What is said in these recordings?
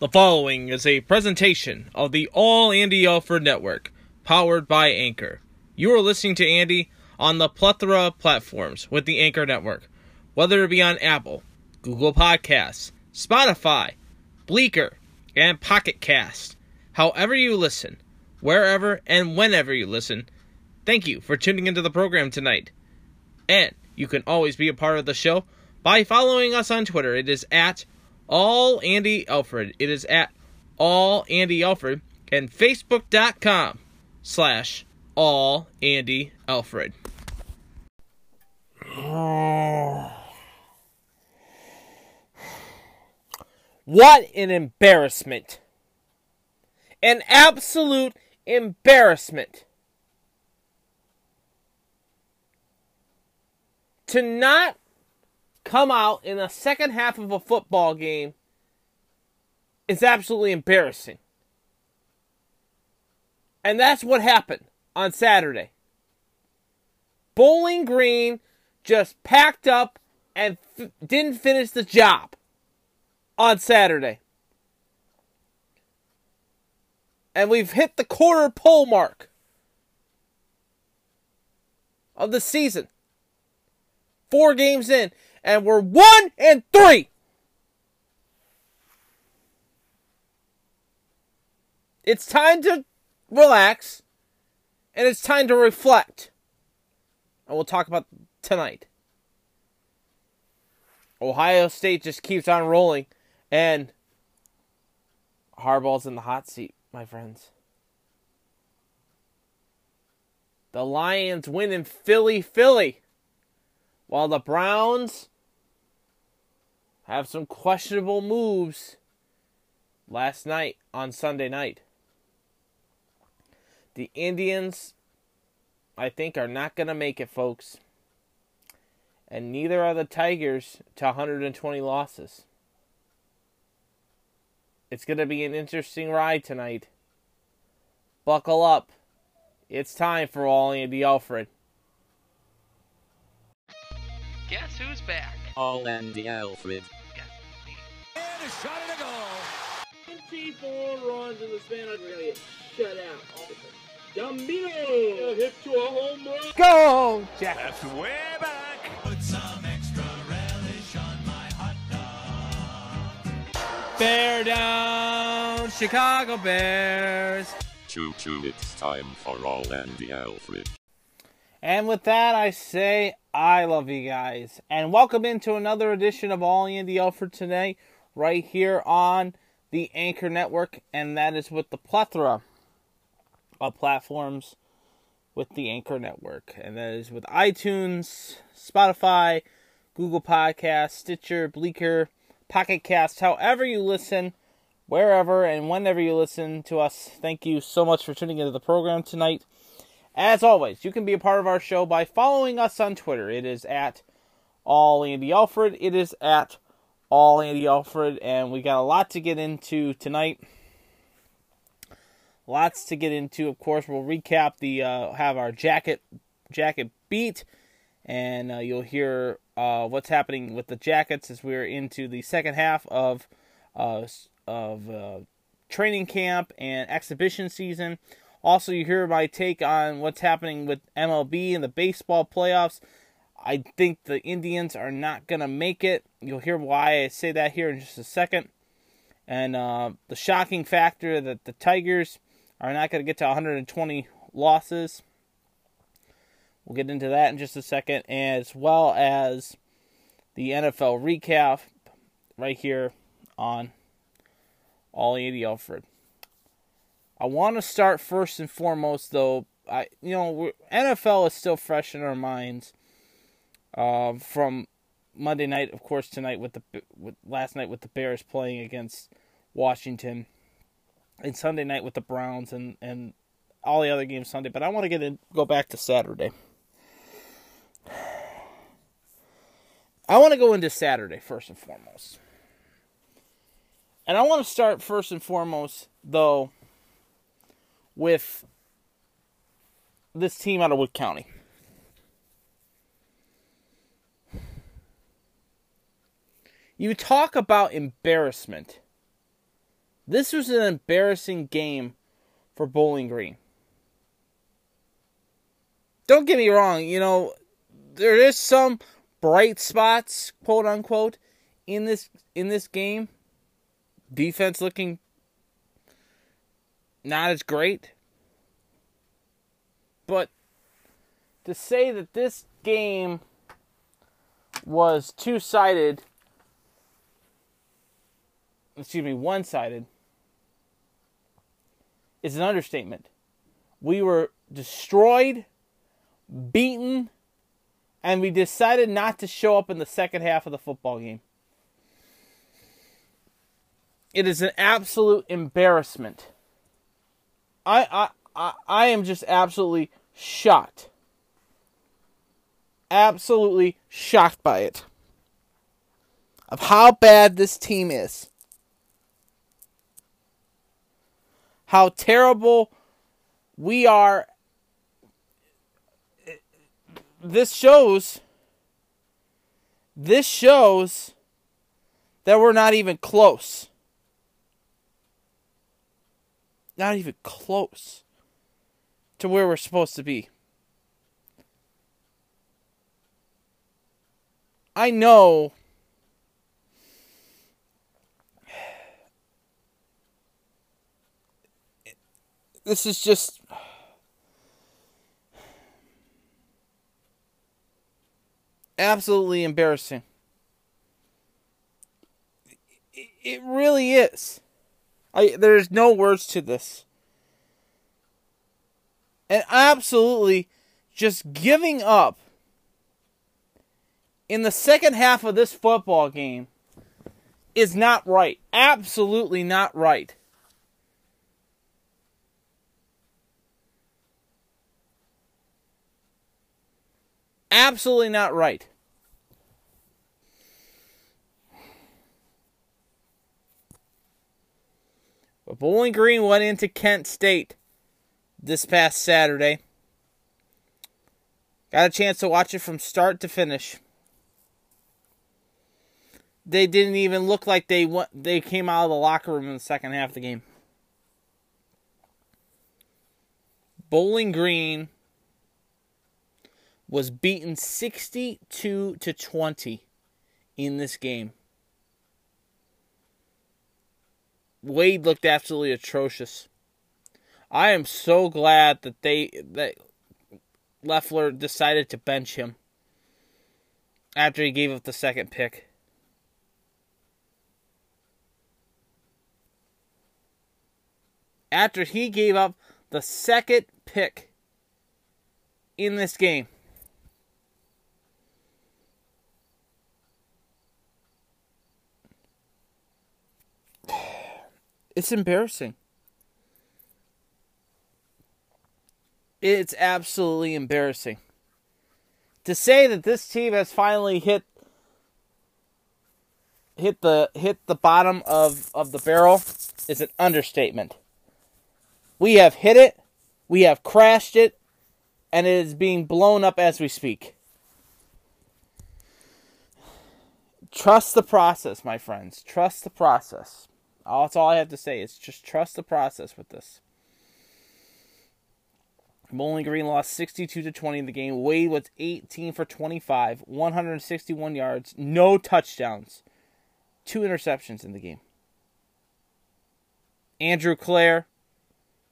The following is a presentation of the All Andy Alford Network, powered by Anchor. You are listening to Andy on the plethora of platforms with the Anchor Network, whether it be on Apple, Google Podcasts, Spotify, Breaker, and Pocket Cast. However you listen, wherever and whenever you listen, thank you for tuning into the program tonight. And you can always be a part of the show by following us on Twitter. It is at all Andy Alfred. It is at all Andy Alfred and Facebook.com slash all Andy Alfred. What an embarrassment. An absolute embarrassment. To not come out in the second half of a football game is absolutely embarrassing. And that's what happened on Saturday. Bowling Green just packed up and f- didn't finish the job on Saturday. And we've hit the quarter pole mark of the season. Four games in, and we're one and three. It's time to relax, and it's time to reflect. And we'll talk about tonight. Ohio State just keeps on rolling, and Harbaugh's in the hot seat, my friends. The Lions win in Philly, Philly, while the Browns have some questionable moves last night on Sunday night. The Indians, I think, are not going to make it, folks. And neither are the Tigers to 120 losses. It's going to be an interesting ride tonight. Buckle up. It's time for All Andy Alfred. Guess who's back? All Andy Alfred. And a shot and a goal. 24 runs in the span of really shut out. Gambino hit to a home run. Go, Jack. That's way back. Bear down, Chicago Bears. Choo choo, it's time for All Andy Alfred. And with that, I say I love you guys. And welcome into another edition of All Andy Alfred today, right here on the Anchor Network. And that is with the plethora of platforms with the Anchor Network. And that is with iTunes, Spotify, Google Podcasts, Stitcher, Breaker, Pocket Cast, however you listen, wherever and whenever you listen to us. Thank you so much for tuning into the program tonight. As always, you can be a part of our show by following us on Twitter. It is at All Andy Alfred. It is at All Andy Alfred, and we got a lot to get into tonight. Lots to get into. Of course, we'll recap the uh, have our jacket jacket beat, and uh, you'll hear uh, what's happening with the jackets as we're into the second half of uh, of uh, training camp and exhibition season. Also, you hear my take on what's happening with MLB and the baseball playoffs. I think the Indians are not going to make it. You'll hear why I say that here in just a second. And uh, the shocking factor that the Tigers are not going to get to 120 losses. We'll get into that in just a second, as well as the NFL recap right here on All Andy Alfred. I want to start first and foremost, though. I you know NFL is still fresh in our minds uh, from Monday night, of course, tonight with the with last night with the Bears playing against Washington, and Sunday night with the Browns and and all the other games Sunday. But I want to get in, go back to Saturday. I want to go into Saturday first and foremost. And I want to start first and foremost, though, with this team out of Wood County. You talk about embarrassment. This was an embarrassing game for Bowling Green. Don't get me wrong, you know, there is some bright spots, quote unquote, in this in this game. Defense looking not as great. But to say that this game was two sided, excuse me, one sided, is an understatement. We were destroyed, beaten, and we decided not to show up in the second half of the football game. It is an absolute embarrassment. I I I, am just absolutely shocked. Absolutely shocked by it. Of how bad this team is. How terrible we are. This shows. This shows that we're not even close. Not even close to where we're supposed to be. I know this is just absolutely embarrassing. It really is. I there's no words to this. And absolutely just giving up in the second half of this football game is not right. Absolutely not right. Absolutely not right. Bowling Green went into Kent State this past Saturday. Got a chance to watch it from start to finish. They didn't even look like they went, they came out of the locker room in the second half of the game. Bowling Green was beaten 62 to 20 in this game. Wade looked absolutely atrocious. I am so glad that they that Loeffler decided to bench him after he gave up the second pick. After he gave up the second pick in this game. It's embarrassing. It's absolutely embarrassing. To say that this team has finally hit hit the hit the bottom of, of the barrel is an understatement. We have hit it, we have crashed it, and it is being blown up as we speak. Trust the process, my friends. Trust the process. That's all I have to say. Is just trust the process with this. Bowling Green lost 62 to 20 in the game. Wade was 18 for 25, 161 yards, no touchdowns, two interceptions in the game. Andrew Clair,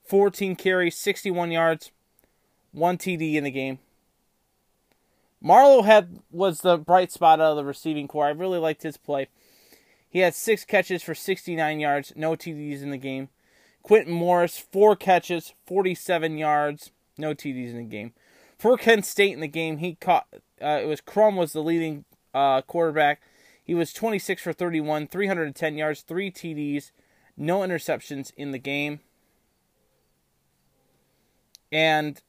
14 carries, 61 yards, one TD in the game. Marlowe had was the bright spot out of the receiving core. I really liked his play. He had six catches for 69 yards, no TDs in the game. Quintin Morris, four catches, 47 yards, no TDs in the game. For Kent State in the game, he caught. Uh, it was Crum was the leading uh, quarterback. He was 26 for 31, 310 yards, three TDs, no interceptions in the game. And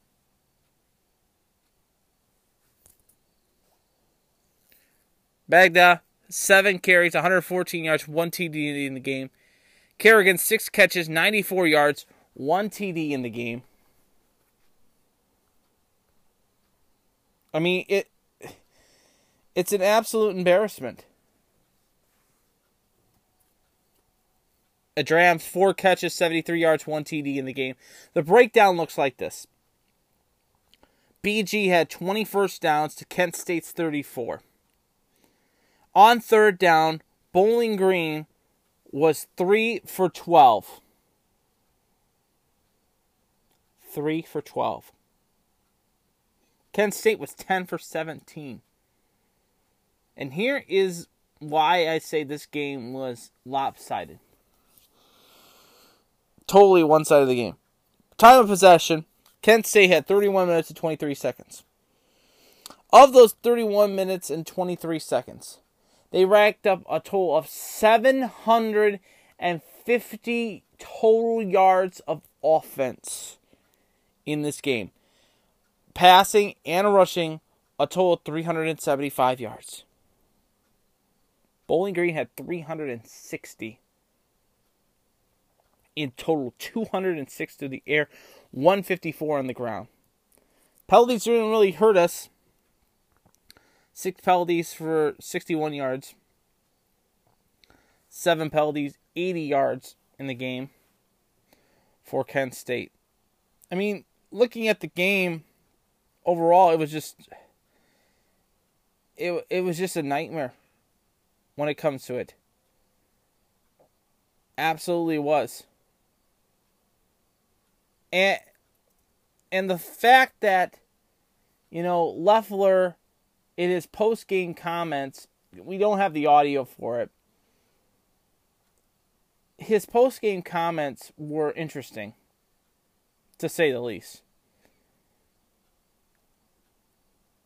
Bagda, seven carries, 114 yards, one TD in the game. Kerrigan, six catches, 94 yards, one TD in the game. I mean, it it's an absolute embarrassment. Drams four catches, 73 yards, one TD in the game. The breakdown looks like this. BG had 20 first downs to Kent State's 34. On third down, Bowling Green was 3 for 12. 3 for 12. Kent State was 10 for 17. And here is why I say this game was lopsided. Totally one side of the game. Time of possession, Kent State had 31 minutes and 23 seconds. Of those 31 minutes and 23 seconds, they racked up a total of 750 total yards of offense in this game. Passing and rushing a total of 375 yards. Bowling Green had 360 in total, 206 to the air, 154 on the ground. Penalties didn't really hurt us. Six penalties for 61 yards. Seven penalties, 80 yards in the game for Kent State. I mean, looking at the game overall, it was just it it was just a nightmare when it comes to it. Absolutely was. And and the fact that you know Loeffler in his post game comments, we don't have the audio for it. His post game comments were interesting, to say the least.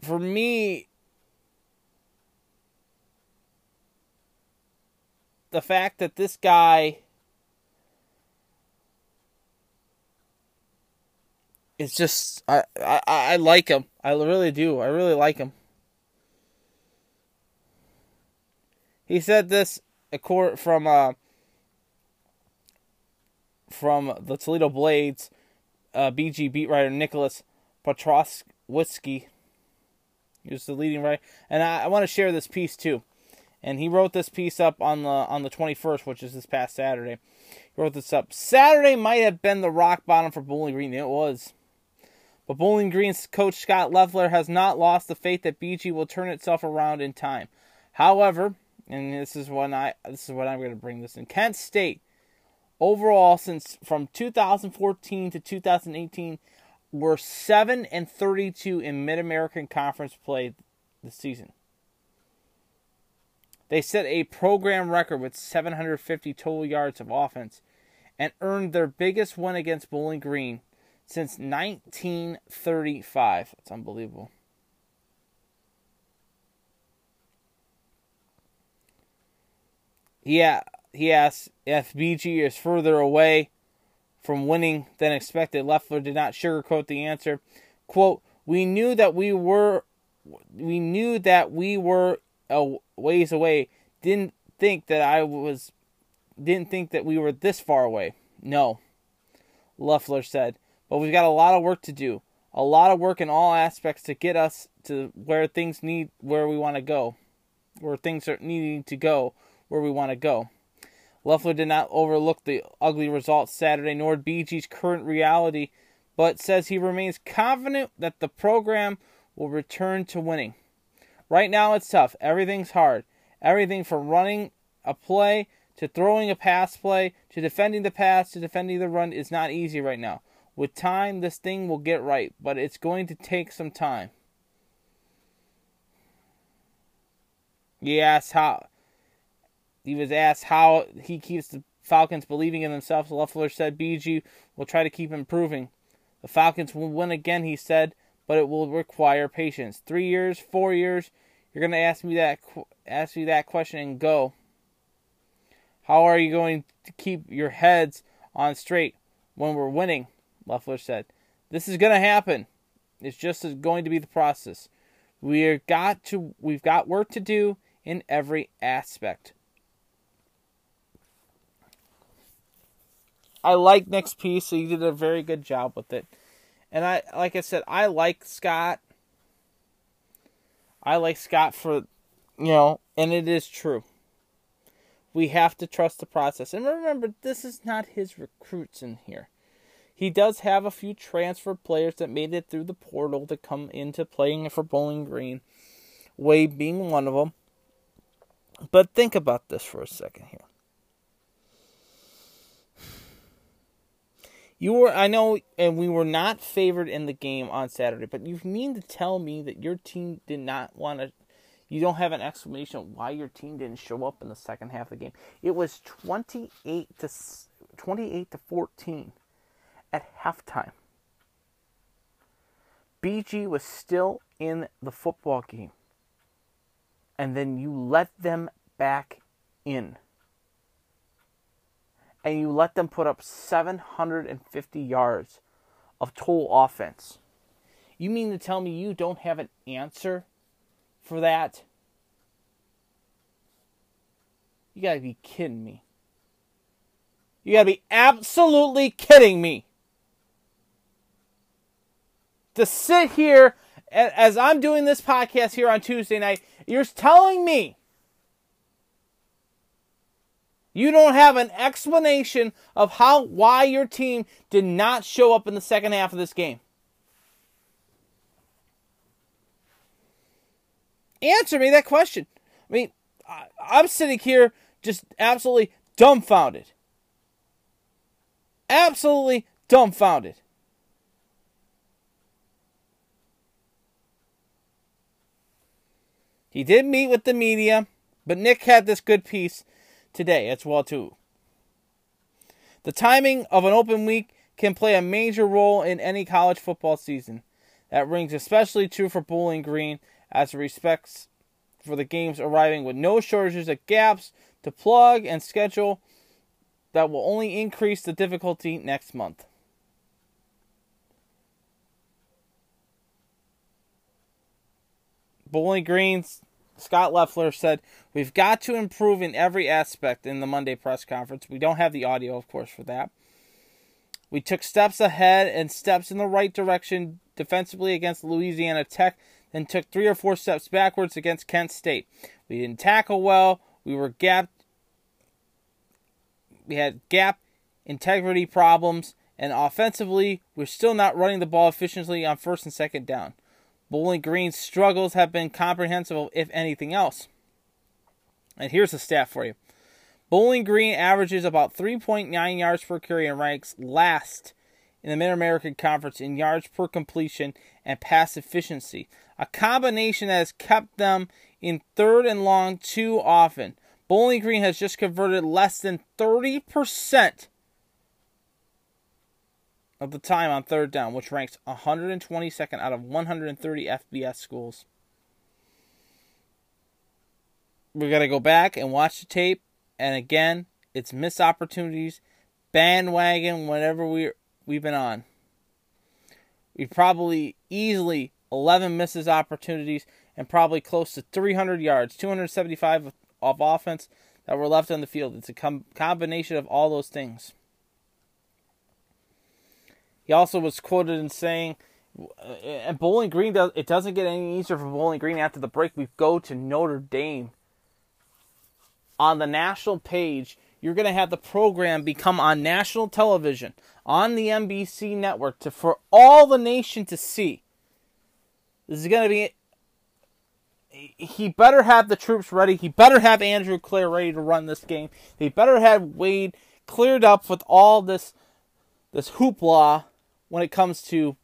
For me, the fact that this guy is just I, I I like him. I really do. I really like him. He said this from uh from the Toledo Blades, uh, BG beat writer Nicholas Petroskowski. He was the leading writer, and I, I want to share this piece too. And he wrote this piece up on the on the 21st, which is this past Saturday. He wrote this up. Saturday might have been the rock bottom for Bowling Green. It was. But Bowling Green's coach Scott Loeffler has not lost the faith that BG will turn itself around in time. However, and this is when I this is what I'm going to bring this in. Kent State overall since from 2014 to 2018 were 7 and 32 in Mid-American Conference play this season. They set a program record with 750 total yards of offense and earned their biggest win against Bowling Green since 1935. That's unbelievable. Yeah, he asks if BG is further away from winning than expected. Loeffler did not sugarcoat the answer. Quote, we knew that we were we knew that we were a ways away. Didn't think that I was didn't think that we were this far away. No. Loeffler said, but we've got a lot of work to do. A lot of work in all aspects to get us to where things need where we want to go. Where things are needing to go where we want to go. Loeffler did not overlook the ugly results Saturday nor BG's current reality, but says he remains confident that the program will return to winning. Right now it's tough. Everything's hard. Everything from running a play to throwing a pass play to defending the pass to defending the run is not easy right now. With time, this thing will get right, but it's going to take some time. Asked how he was asked how he keeps the Falcons believing in themselves. Loeffler said BG will try to keep improving. The Falcons will win again, he said, but it will require patience. Three years, four years. You're going to ask me that ask me that question and go. How are you going to keep your heads on straight when we're winning? Loeffler said. This is going to happen. It's just going to be the process. We've got to we've got work to do in every aspect. I like Nick's piece. He did a very good job with it. And I, like I said, I like Scott. I like Scott for, you know, and it is true. We have to trust the process. And remember, this is not his recruits in here. He does have a few transfer players that made it through the portal to come into playing for Bowling Green, Wade being one of them. But think about this for a second here. You were, I know, and we were not favored in the game on Saturday, but you mean to tell me that your team did not want to, you don't have an explanation why your team didn't show up in the second half of the game? It was 28 to 28 to 14 at halftime. BG was still in the football game. And then you let them back in and you let them put up 750 yards of total offense. You mean to tell me you don't have an answer for that? You gotta be kidding me. You gotta be absolutely kidding me. To sit here as I'm doing this podcast here on Tuesday night, you're telling me you don't have an explanation of how why your team did not show up in the second half of this game. Answer me that question. I mean, I, I'm sitting here just absolutely dumbfounded. Absolutely dumbfounded. He did meet with the media, but Nick had this good piece today well too. The timing of an open week can play a major role in any college football season. That rings especially true for Bowling Green as it respects for the games arriving with no shortages of gaps to plug and schedule that will only increase the difficulty next month. Bowling Green's Scott Loeffler said, We've got to improve in every aspect in the Monday press conference. We don't have the audio, of course, for that. We took steps ahead and steps in the right direction defensively against Louisiana Tech, then took three or four steps backwards against Kent State. We didn't tackle well. We were gapped. We had gap integrity problems, and offensively, we're still not running the ball efficiently on first and second down. Bowling Green's struggles have been comprehensible, if anything else. And here's a stat for you Bowling Green averages about 3.9 yards per carry and ranks last in the Mid American Conference in yards per completion and pass efficiency, a combination that has kept them in third and long too often. Bowling Green has just converted less than 30% of the time on third down, which ranks 122nd out of 130 FBS schools. We got to go back and watch the tape, and again, it's missed opportunities, bandwagon, whatever we we've been on. We probably easily 11 misses opportunities and probably close to 300 yards, 275 of, of offense that were left on the field. It's a com- combination of all those things. He also was quoted in saying, uh, "And Bowling Green does it doesn't get any easier for Bowling Green after the break. We go to Notre Dame on the national page. You're going to have the program become on national television on the NBC network to for all the nation to see. This is going to be he better have the troops ready. He better have Andrew Clair ready to run this game. He better have Wade cleared up with all this this hoopla when it comes to,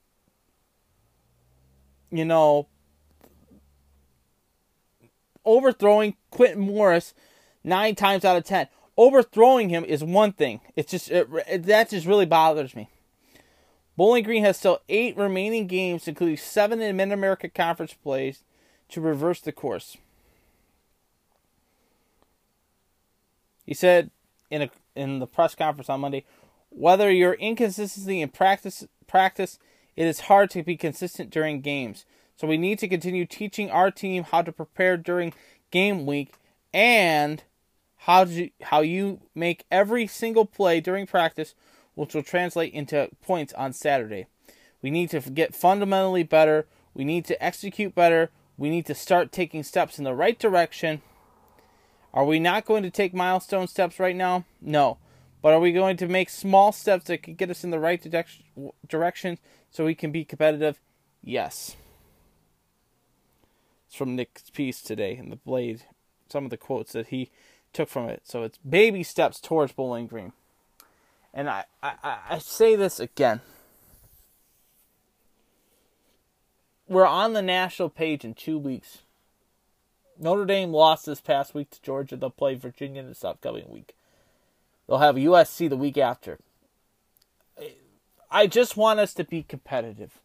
you know, overthrowing Quintin Morris nine times out of ten. Overthrowing him is one thing. It's just it, it, that just really bothers me. Bowling Green has still eight remaining games, including seven in Mid America Conference plays, to reverse the course. He said in a in the press conference on Monday, whether your inconsistency in practice practice, it is hard to be consistent during games. So we need to continue teaching our team how to prepare during game week and how to, how you make every single play during practice, which will translate into points on Saturday. We need to get fundamentally better. We need to execute better. We need to start taking steps in the right direction. Are we not going to take milestone steps right now? No. But are we going to make small steps that can get us in the right direc- direction so we can be competitive? Yes. It's from Nick's piece today in the Blade. Some of the quotes that he took from it. So it's baby steps towards Bowling Green. And I, I, I say this again. We're on the national page in two weeks. Notre Dame lost this past week to Georgia. They'll play Virginia this upcoming week. They'll have USC the week after. I just want us to be competitive.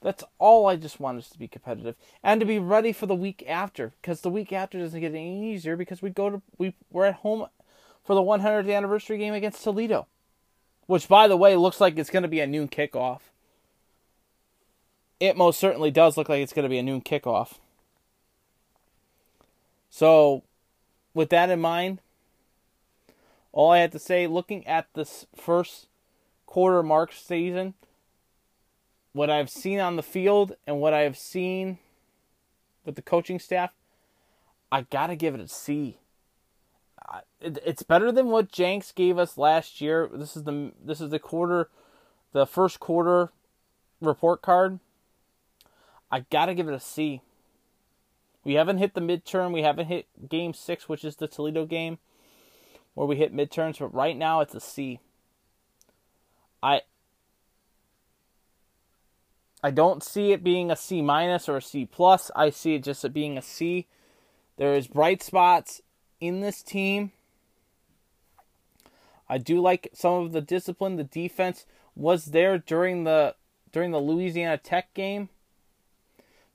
That's all I just want us to be competitive and to be ready for the week after because the week after doesn't get any easier because we go to we we're at home for the 100th anniversary game against Toledo, which by the way looks like it's going to be a noon kickoff. It most certainly does look like it's going to be a noon kickoff. So, with that in mind, all I have to say, looking at this first quarter mark season, what I've seen on the field and what I've seen with the coaching staff, I gotta give it a C. It's better than what Jinks gave us last year. This is the this is the quarter, the first quarter report card. I gotta give it a C. We haven't hit the midterm. We haven't hit game six, which is the Toledo game, where we hit midterms. But right now, it's a C. I I don't see it being a C minus or a C plus. I see it just being a C. There is bright spots in this team. I do like some of the discipline. The defense was there during the during the Louisiana Tech game.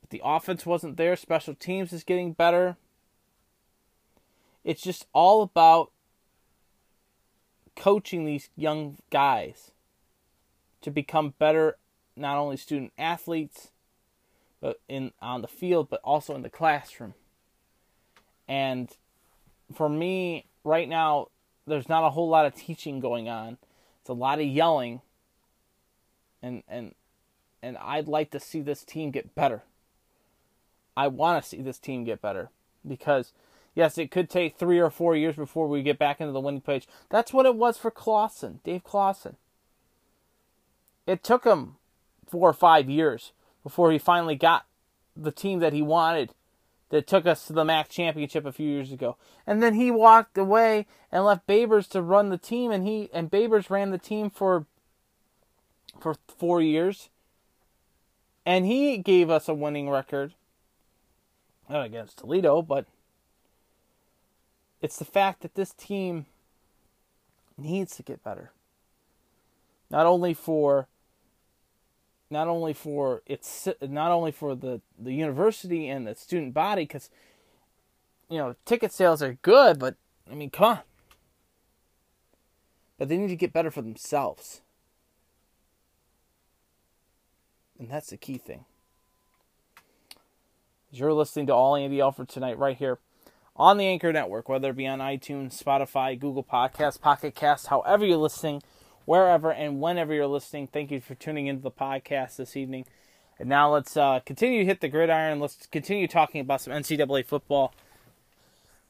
But the offense wasn't there. Special teams is getting better. It's just all about coaching these young guys to become better not only student athletes but in on the field but also in the classroom. And for me right now there's not a whole lot of teaching going on. It's a lot of yelling. And and and I'd like to see this team get better. I want to see this team get better because yes, it could take 3 or 4 years before we get back into the winning page. That's what it was for Clawson, Dave Clawson. It took him four or five years before he finally got the team that he wanted that took us to the MAC championship a few years ago. And then he walked away and left Babers to run the team and he and Babers ran the team for for 4 years. And he gave us a winning record. Not against Toledo, but it's the fact that this team needs to get better. Not only for not only for its not only for the the university and the student body because you know ticket sales are good but i mean come on. But they need to get better for themselves. And that's the key thing. You're listening to all andy alford tonight right here on the anchor network whether it be on itunes spotify google podcasts pocket casts however you're listening wherever and whenever you're listening. Thank you for tuning into the podcast this evening. And now let's uh, continue to hit the gridiron. Let's continue talking about some NCAA football.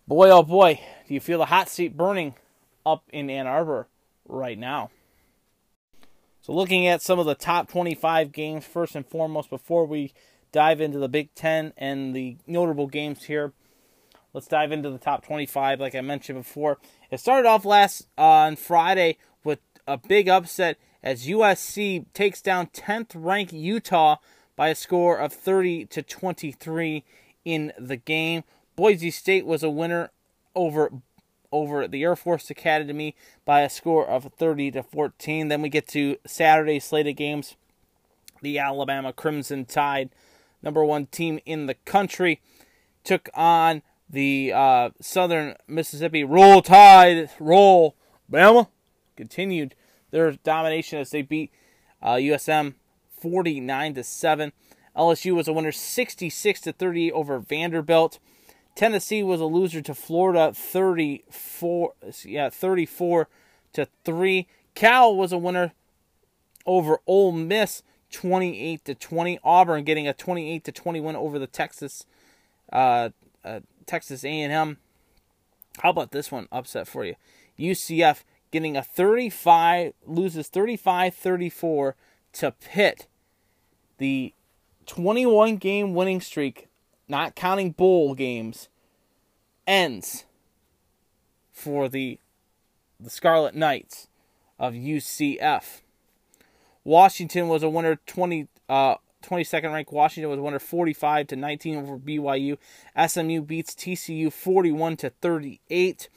Boy, oh boy, do you feel the hot seat burning up in Ann Arbor right now? So, looking at some of the top 25 games, first and foremost, before we dive into the Big Ten and the notable games here, let's dive into the top 25. Like I mentioned before, it started off last uh, on Friday with a big upset as USC takes down 10th ranked Utah by a score of 30 to 23 in the game. Boise State was a winner over over the Air Force Academy by a score of 30 to 14. Then we get to Saturday slated games. The Alabama Crimson Tide, number one team in the country, took on the uh, Southern Mississippi Roll Tide. Roll Bama continued their domination as they beat uh, USM 49 to 7. LSU was a winner 66 to 38 over Vanderbilt. Tennessee was a loser to Florida 34 yeah 34 to 3. Cal was a winner over Ole Miss 28 to 20. Auburn getting a 28 to 21 over the Texas uh, uh, Texas A&M How about this one upset for you? UCF getting a 35 loses 35-34 to Pitt. The 21 game winning streak, not counting bowl games, ends for the the Scarlet Knights of UCF. Washington was a winner 20 uh 22nd ranked Washington was a winner 45 to 19 over BYU. SMU beats TCU 41 to 38.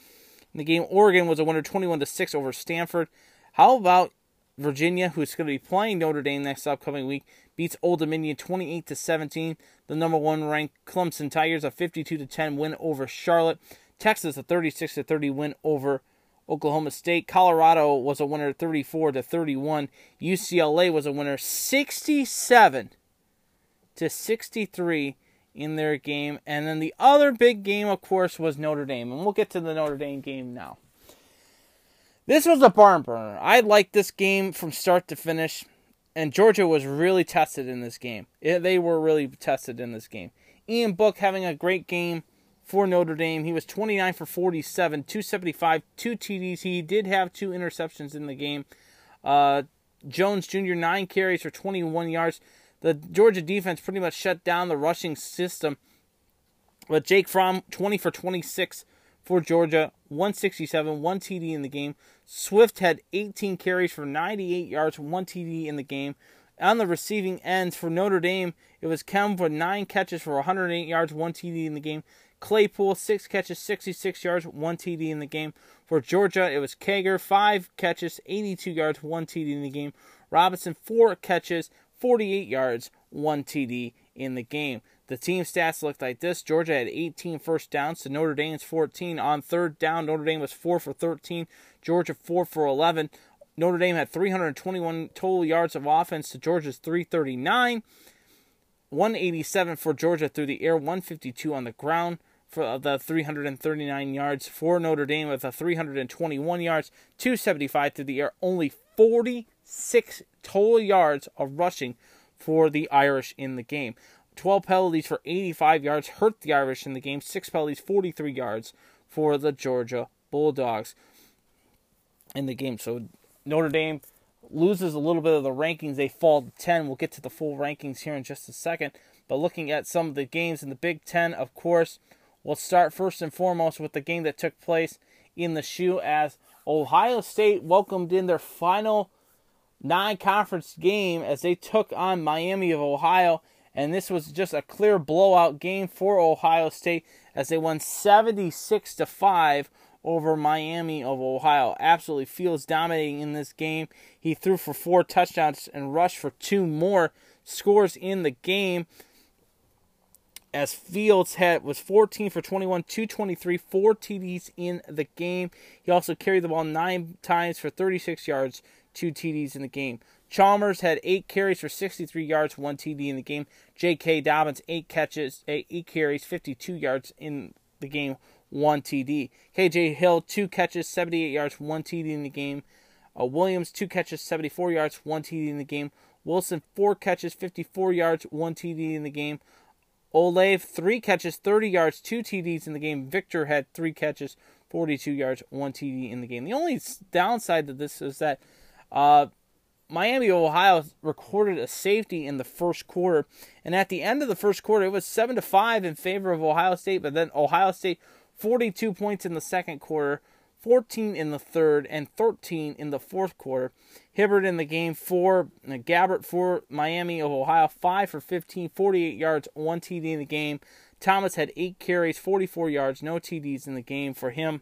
In the game Oregon was a winner 21 to 6 over Stanford. How about Virginia who's going to be playing Notre Dame next upcoming week beats Old Dominion 28 to 17. The number 1 ranked Clemson Tigers a 52 to 10 win over Charlotte. Texas a 36 to 30 win over Oklahoma State. Colorado was a winner 34 to 31. UCLA was a winner 67 to 63 in their game. And then the other big game, of course, was Notre Dame. And we'll get to the Notre Dame game now. This was a barn burner. I liked this game from start to finish. And Georgia was really tested in this game. they were really tested in this game. Ian Book having a great game for Notre Dame. He was 29 for 47, 275, two TDs. He did have two interceptions in the game. Uh, Jones Jr., nine carries for 21 yards. The Georgia defense pretty much shut down the rushing system. But Jake Fromm, 20 for 26 for Georgia, 167, one TD in the game. Swift had 18 carries for 98 yards, one TD in the game. On the receiving ends for Notre Dame, it was Kmet with nine catches for 108 yards, one TD in the game. Claypool, six catches, 66 yards, one TD in the game. For Georgia, it was Cager, five catches, 82 yards, one TD in the game. Robinson, four catches, 48 yards, one TD in the game. The team stats looked like this. Georgia had 18 first downs to Notre Dame's 14. On third down, Notre Dame was 4 for 13. Georgia 4 for 11. Notre Dame had 321 total yards of offense to Georgia's 339. 187 for Georgia through the air, 152 on the ground for uh, the 339 yards for Notre Dame with a 321 yards, 275 through the air, only 46 total yards of rushing for the Irish in the game. 12 penalties for 85 yards hurt the Irish in the game, 6 penalties, 43 yards for the Georgia Bulldogs in the game. So Notre Dame loses a little bit of the rankings. They fall to 10. We'll get to the full rankings here in just a second. But looking at some of the games in the Big Ten, of course, We'll start first and foremost with the game that took place in the shoe as Ohio State welcomed in their final non conference game as they took on Miami of Ohio. And this was just a clear blowout game for Ohio State as they won 76 to 5 over Miami of Ohio. Absolutely Fields dominating in this game. He threw for four touchdowns and rushed for two more scores in the game as Fields had was 14 for 21, 223, four TDs in the game. He also carried the ball nine times for 36 yards, two TDs in the game. Chalmers had eight carries for 63 yards, one TD in the game. J.K. Dobbins eight catches, eight carries, 52 yards in the game, one TD. K.J. Hill two catches, 78 yards, one TD in the game. Uh, Williams two catches, 74 yards, one TD in the game. Wilson four catches, 54 yards, one TD in the game. Olave, three catches, 30 yards, two TDs in the game. Victor had three catches, 42 yards, one TD in the game. The only downside to this is that uh, Miami, Ohio recorded a safety in the first quarter, and at the end of the first quarter, it was seven to five in favor of Ohio State. But then Ohio State, 42 points in the second quarter, 14 in the third, and 13 in the fourth quarter. Hibbert in the game for uh, Gabbert for Miami of Ohio, 5 for 15, 48 yards, 1 TD in the game. Thomas had 8 carries, 44 yards, no TDs in the game for him.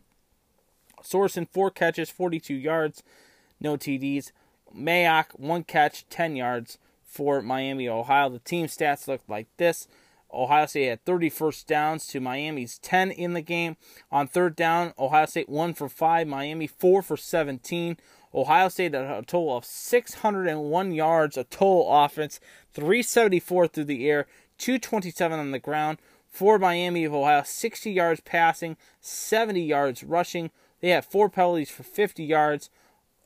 Sorensen, 4 catches, 42 yards, no TDs. Mayock, 1 catch, 10 yards for Miami, Ohio. The team stats look like this. Ohio State had 30 first downs to Miami's 10 in the game. On third down, Ohio State 1 for 5, Miami 4 for 17. Ohio State a total of 601 yards of total offense, 374 through the air, 227 on the ground. For Miami of Ohio, 60 yards passing, 70 yards rushing. They had four penalties for 50 yards.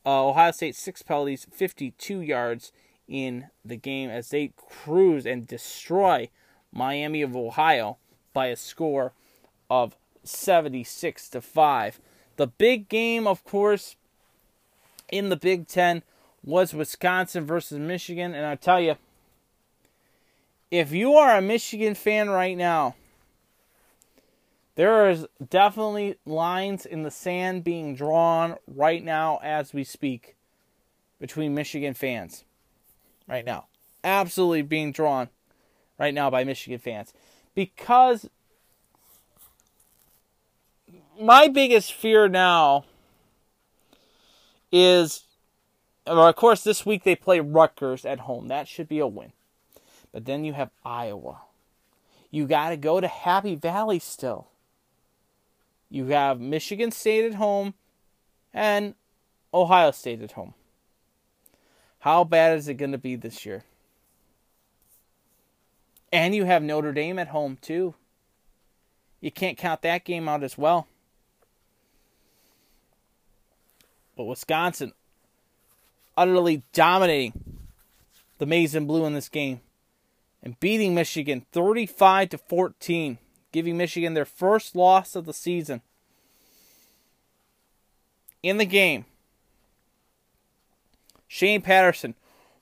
Uh, Ohio State six penalties, 52 yards in the game as they cruise and destroy Miami of Ohio by a score of 76 to 5. The big game, of course, in the Big Ten was Wisconsin versus Michigan. And I tell you, if you are a Michigan fan right now, there is definitely lines in the sand being drawn right now as we speak between Michigan fans. Right now. Absolutely being drawn right now by Michigan fans. Because my biggest fear now is, of course, this week they play Rutgers at home. That should be a win. But then you have Iowa. You got to go to Happy Valley still. You have Michigan State at home and Ohio State at home. How bad is it going to be this year? And you have Notre Dame at home, too. You can't count that game out as well. But Wisconsin utterly dominating the maize and blue in this game and beating Michigan 35 to 14, giving Michigan their first loss of the season. In the game, Shea Patterson,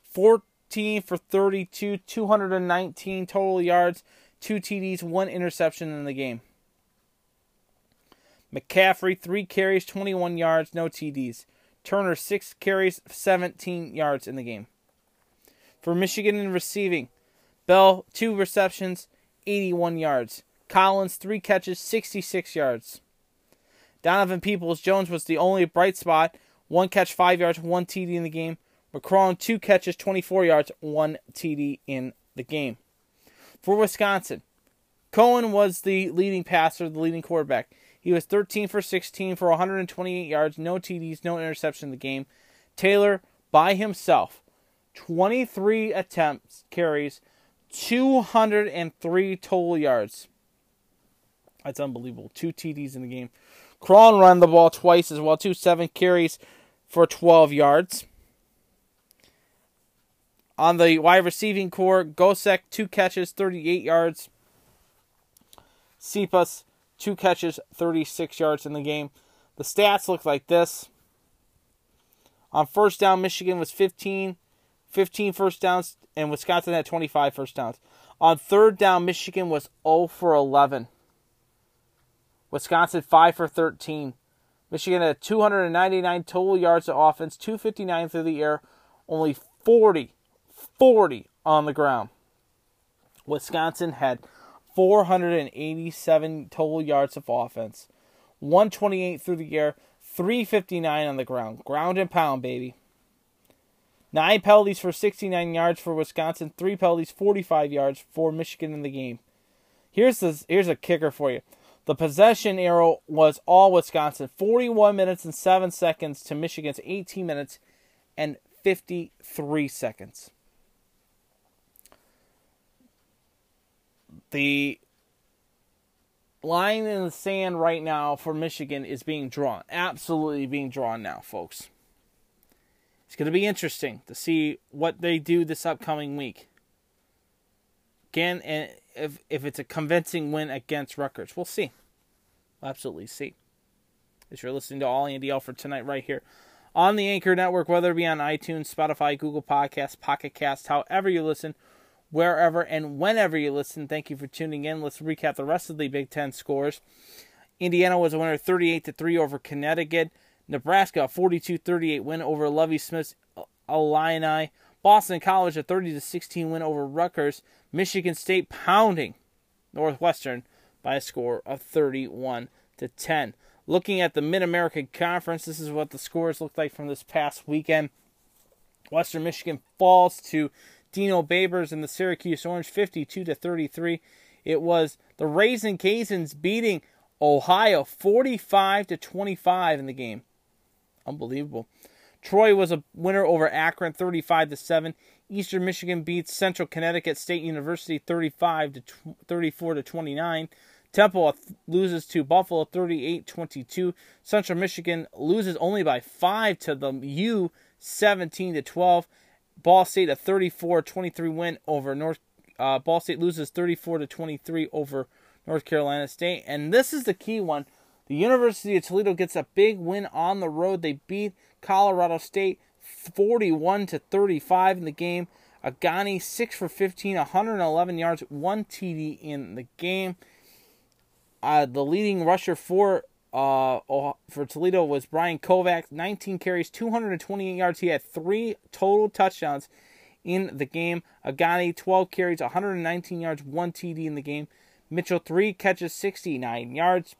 14 for 32, 219 total yards, two TDs, one interception in the game. McCaffrey, three carries, 21 yards, no TDs. Turner, six carries, 17 yards in the game. For Michigan in receiving, Bell, two receptions, 81 yards. Collins, three catches, 66 yards. Donovan Peoples Jones was the only bright spot. One catch, five yards, one TD in the game. McCrone, two catches, 24 yards, one TD in the game. For Wisconsin, Coan was the leading passer, the leading quarterback. He was 13 for 16 for 128 yards, no TDs, no interception in the game. Taylor, by himself, 23 attempts, carries, 203 total yards. That's unbelievable. Two TDs in the game. Cron ran the ball twice as well, two seven carries for 12 yards. On the wide receiving core, Gosek, two catches, 38 yards. Cephus, two catches, 36 yards in the game. The stats look like this. On first down, Michigan was 15, 15 first downs, and Wisconsin had 25 first downs. On third down, Michigan was 0 for 11. Wisconsin 5 for 13. Michigan had 299 total yards of offense, 259 through the air, only 40, 40 on the ground. Wisconsin had 487 total yards of offense, 128 through the air, 359 on the ground. Ground and pound, baby. Nine penalties for 69 yards for Wisconsin, three penalties, 45 yards for Michigan in the game. Here's the here's a kicker for you. The possession arrow was all Wisconsin, 41 minutes and 7 seconds to Michigan's 18 minutes and 53 seconds. The line in the sand right now for Michigan is being drawn. Absolutely being drawn now, folks. It's going to be interesting to see what they do this upcoming week. Again, and if if it's a convincing win against Rutgers, we'll see. We'll absolutely see. As you're listening to All Andy Alford tonight, right here on the Anchor Network, whether it be on iTunes, Spotify, Google Podcasts, Pocket Cast, however you listen, wherever and whenever you listen. Thank you for tuning in. Let's recap the rest of the Big Ten scores. Indiana was a winner 38 to 3 over Connecticut. Nebraska, 42 38 win over Lovie Smith's Illini. Boston College, a 30 to 16 win over Rutgers. Michigan State pounding Northwestern by a score of 31 to 10. Looking at the Mid American Conference, this is what the scores looked like from this past weekend. Western Michigan falls to Dino Babers and the Syracuse Orange 52 to 33. It was the Ragin' Cajuns beating Ohio 45 to 25 in the game. Unbelievable. Troy was a winner over Akron 35 to 7. Eastern Michigan beats Central Connecticut State University 35 to 34 to 29. Temple loses to Buffalo 38-22. Central Michigan loses only by 5 to the U 17 to 12. Ball State a 34-23 win over North uh, Ball State loses 34 to 23 over North Carolina State. And this is the key one. The University of Toledo gets a big win on the road. They beat Colorado State 41 to 35 in the game. Agani 6 for 15, 111 yards, 1 TD in the game. Uh, the leading rusher for uh, for Toledo was Brian Koback, 19 carries, 228 yards. He had three total touchdowns in the game. Agani, 12 carries, 119 yards, 1 TD in the game. Mitchell, 3 catches, 69 yards.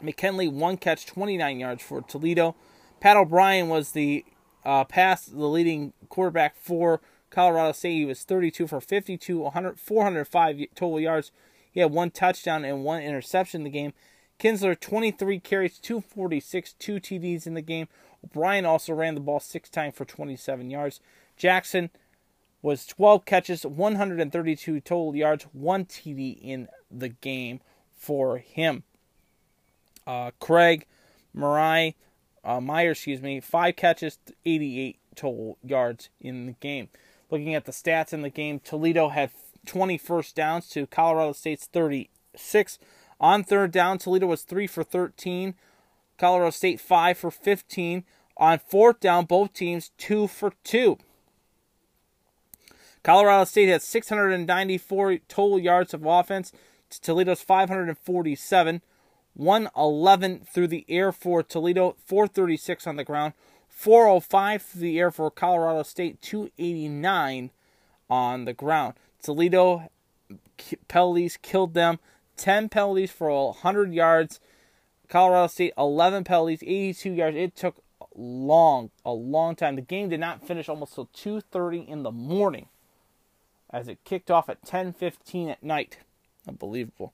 McKinley, 1 catch, 29 yards for Toledo. Pat O'Brien was the uh, pass, the leading quarterback for Colorado State. He was 32 for 52, 100, 405 total yards. He had one touchdown and one interception in the game. Kinsler, 23 carries, 246, two TDs in the game. O'Brien also ran the ball six times for 27 yards. Jackson was 12 catches, 132 total yards, one TD in the game for him. Uh, Craig Mariah, uh, Meyer, excuse me, five catches, 88 total yards in the game. Looking at the stats in the game, Toledo had 20 first downs to Colorado State's 36. On third down, Toledo was 3 for 13. Colorado State 5 for 15. On fourth down, both teams 2 for 2. Colorado State had 694 total yards of offense. to Toledo's 547. 111 through the air for Toledo, 436 on the ground. 405 through the air for Colorado State, 289 on the ground. Toledo penalties killed them. 10 penalties for 100 yards. Colorado State 11 penalties, 82 yards. It took long, a long time. The game did not finish almost till 2:30 in the morning, as it kicked off at 10:15 at night. Unbelievable.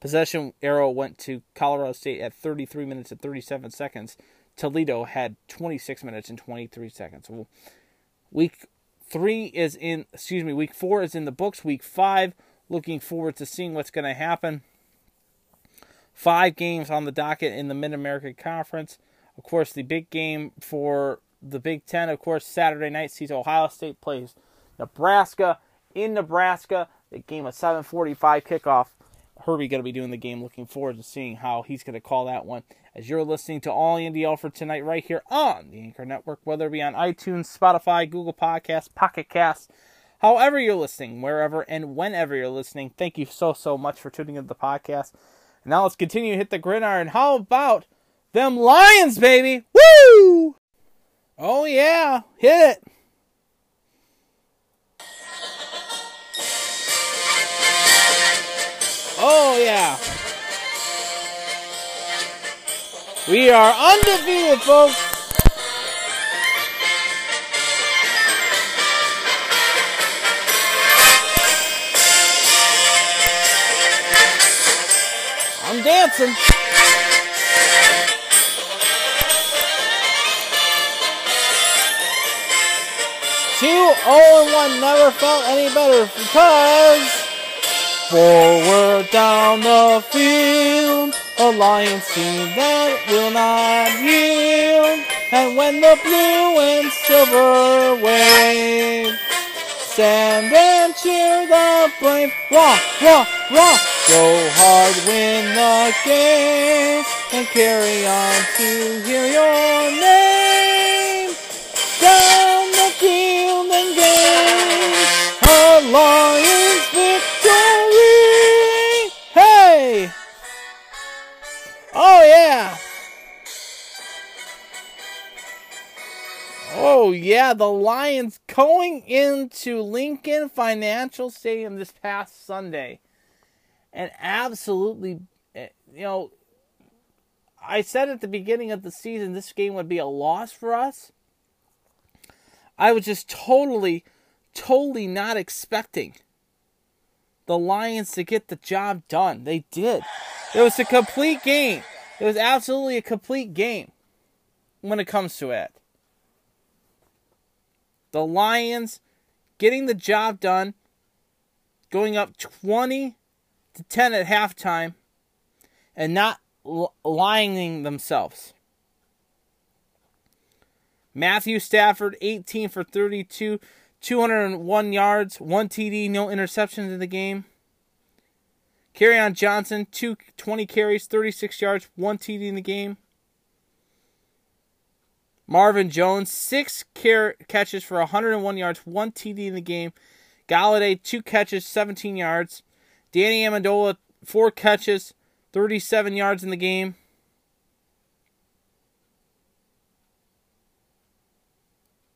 Possession arrow went to Colorado State at 33 minutes and 37 seconds. Toledo had 26 minutes and 23 seconds. Week three is in, excuse me, week four is in the books. Week five, looking forward to seeing what's going to happen. Five games on the docket in the Mid American Conference. Of course, the big game for the Big Ten, of course, Saturday night sees Ohio State plays Nebraska in Nebraska. The game at 7:45 kickoff. Herbie going to be doing the game. Looking forward to seeing how he's going to call that one. As you're listening to All Andy for tonight, right here on the Anchor Network, whether it be on iTunes, Spotify, Google Podcasts, Pocket Casts, however you're listening, wherever and whenever you're listening. Thank you so so much for tuning into the podcast. And now let's continue to hit the gridiron. How about them Lions, baby? Woo! Oh yeah, hit it. Oh, yeah. We are undefeated, folks. Dancing. Two, oh, and one never felt any better because Forward down the field, a Lions team that will not yield. And when the blue and silver wave, stand and cheer the brave. Raw, raw, raw. Go hard, win the game, and carry on to hear your name. Down the field and a Lions victory. Hey! Oh, yeah! Oh, yeah, the Lions going into Lincoln Financial Stadium this past Sunday. And absolutely, eh, you know, I said at the beginning of the season this game would be a loss for us. I was just totally, totally not expecting the Lions to get the job done. They did. It was a complete game. It was absolutely a complete game when it comes to it. The Lions getting the job done, going up 20 to 10 at halftime, and not lying themselves. Matthew Stafford, 18 for 32, 201 yards, one TD, no interceptions in the game. on Johnson, two, 20 carries, 36 yards, one TD in the game. Marvin Jones, six car- catches for 101 yards, one TD in the game. Golladay, two catches, 17 yards. Danny Amendola, four catches, 37 yards in the game.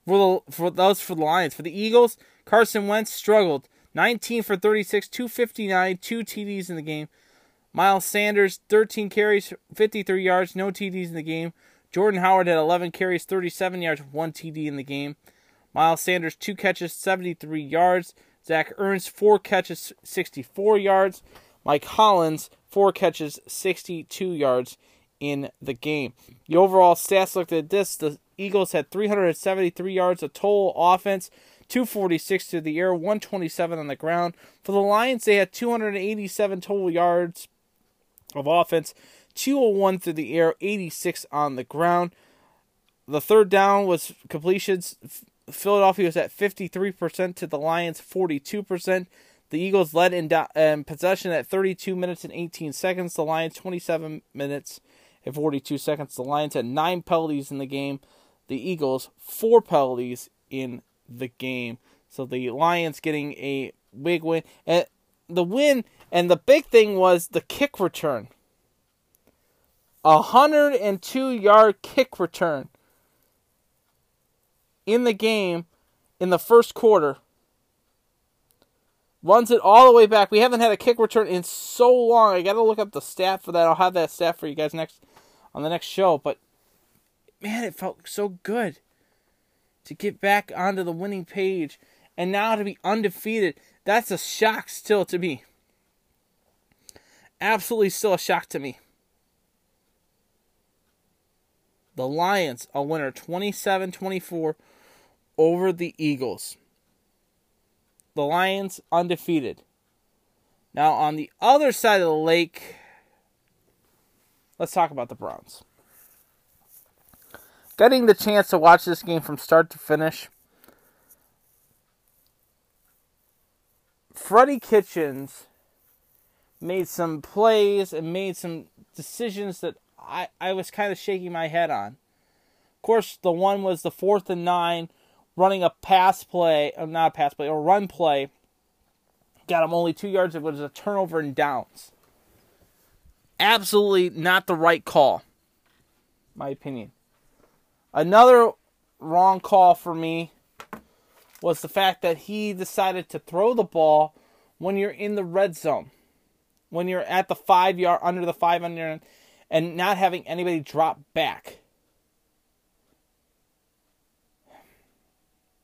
For the for those for the Lions, for the Eagles, Carson Wentz struggled. 19 for 36, 259, two TDs in the game. Miles Sanders, 13 carries, 53 yards, no TDs in the game. Jordan Howard had 11 carries, 37 yards, one TD in the game. Miles Sanders, two catches, 73 yards. Zach Ertz, four catches, 64 yards. Mack Hollins, four catches, 62 yards in the game. The overall stats looked at this. The Eagles had 373 yards of total offense, 246 to the air, 127 on the ground. For the Lions, they had 287 total yards of offense, 201 through the air, 86 on the ground. The third down was completions. Philadelphia was at 53% to the Lions 42%. The Eagles led in, do- um, possession at 32 minutes and 18 seconds. The Lions 27 minutes and 42 seconds. The Lions had nine penalties in the game. The Eagles four penalties in the game. So the Lions getting a big win. And the win and the big thing was the kick return. A 102 yard kick return in the game in the first quarter. Runs it all the way back. We haven't had a kick return in so long. I got to look up the stat for that. I'll have that stat for you guys next on the next show. But man, it felt so good to get back onto the winning page and now to be undefeated. That's a shock still to me. Absolutely still a shock to me. The Lions, a winner 27 24 over the Eagles. The Lions undefeated. Now, on the other side of the lake, let's talk about the Browns. Getting the chance to watch this game from start to finish, Freddie Kitchens made some plays and made some decisions that I, I was kind of shaking my head on. Of course, the one was the fourth and nine, running a pass play, or not a pass play, or run play. Got him only two yards. It was a turnover and downs. Absolutely not the right call, my opinion. Another wrong call for me was the fact that he decided to throw the ball when you're in the red zone, when you're at the five yard under the five under, and not having anybody drop back.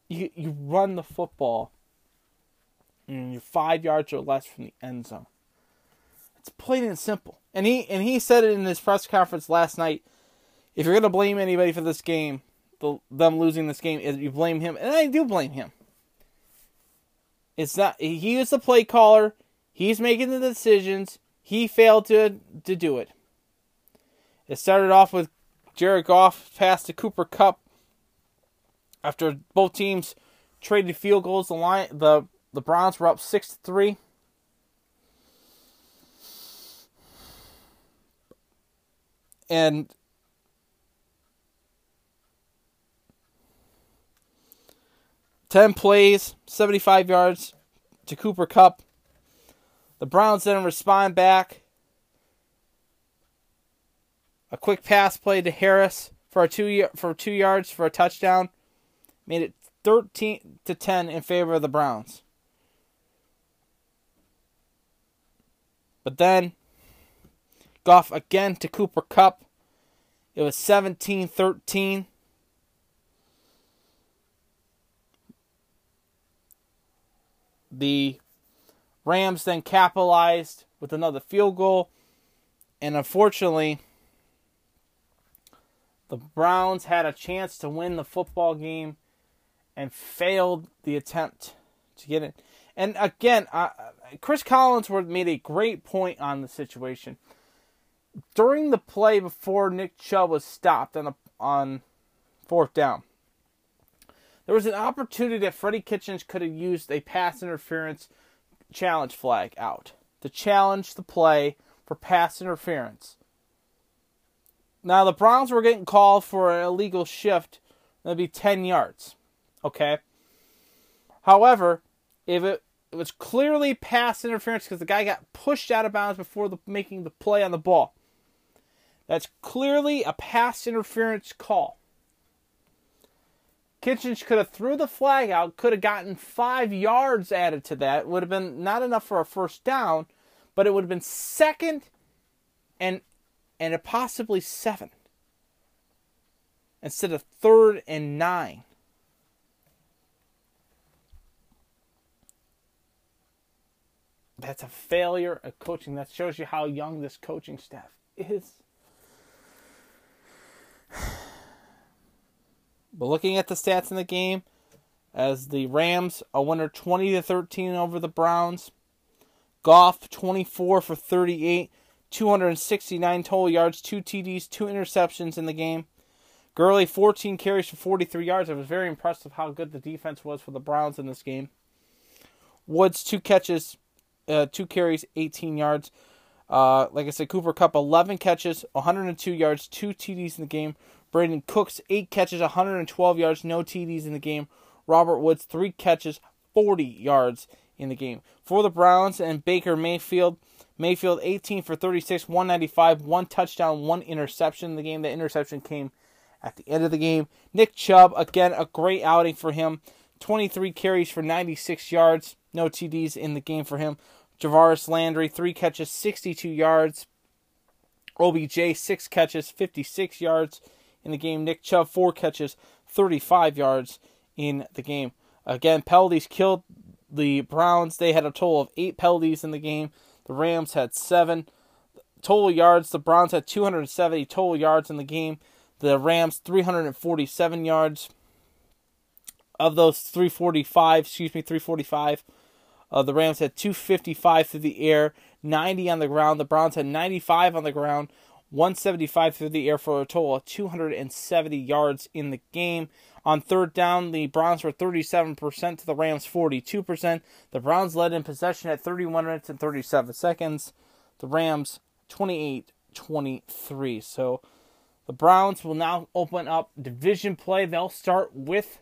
You you run the football, and you're five yards or less from the end zone. It's plain and simple. And he and he said it in his press conference last night. If you're gonna blame anybody for this game, the, them losing this game, is you blame him, and I do blame him. It's not he is the play caller. He's making the decisions. He failed to to do it. It started off with Jared Goff pass to Cooper Kupp after both teams traded field goals. The line the the Browns were up six to three. And ten plays, seventy five yards to Cooper Kupp. The Browns then respond back. A quick pass play to Harris for a two for two yards for a touchdown, made it thirteen to ten in favor of the Browns. But then Goff again to Cooper Kupp. It was 17-13. The Rams then capitalized with another field goal. And unfortunately, the Browns had a chance to win the football game and failed the attempt to get it. And again, uh, Chris Collinsworth made a great point on the situation. During the play before Nick Chubb was stopped on a, on fourth down, there was an opportunity that Freddie Kitchens could have used a pass interference challenge flag out. to challenge the play for pass interference. Now, the Browns were getting called for an illegal shift. That'd be 10 yards. Okay? However, if it, was clearly pass interference because the guy got pushed out of bounds before the, making the play on the ball, that's clearly a pass interference call. Kitchens could have threw the flag out, could have gotten five yards added to that. Would have been not enough for a first down, but it would have been second and and possibly seven instead of third and nine. That's a failure of coaching. That shows you how young this coaching staff is. But looking at the stats in the game, as the Rams a winner 20 to 13 over the Browns. Goff 24 for 38, 269 total yards, two TDs, two interceptions in the game. Gurley 14 carries for 43 yards. I was very impressed with how good the defense was for the Browns in this game. Woods two catches, uh, two carries, 18 yards. Uh, like I said, Cooper Kupp, 11 catches, 102 yards, two TDs in the game. Brandin Cooks eight catches, 112 yards, no TDs in the game. Robert Woods three catches, 40 yards in the game. For the Browns and Baker Mayfield, Mayfield 18 for 36, 195, one touchdown, one interception in the game. The interception came at the end of the game. Nick Chubb, again, a great outing for him. 23 carries for 96 yards, no TDs in the game for him. Jarvis Landry, three catches, 62 yards. OBJ, six catches, 56 yards in the game. Nick Chubb, four catches, 35 yards in the game. Again, penalties killed the Browns. They had a total of eight penalties in the game. The Rams had seven. Total yards, the Browns had 270 total yards in the game. The Rams 347 yards. Of those 345, excuse me, 345. Uh, the Rams had 255 through the air, 90 on the ground. The Browns had 95 on the ground, 175 through the air for a total of 270 yards in the game. On third down, the Browns were 37% to the Rams 42%. The Browns led in possession at 31 minutes and 37 seconds. The Rams 28 23. So the Browns will now open up division play. They'll start with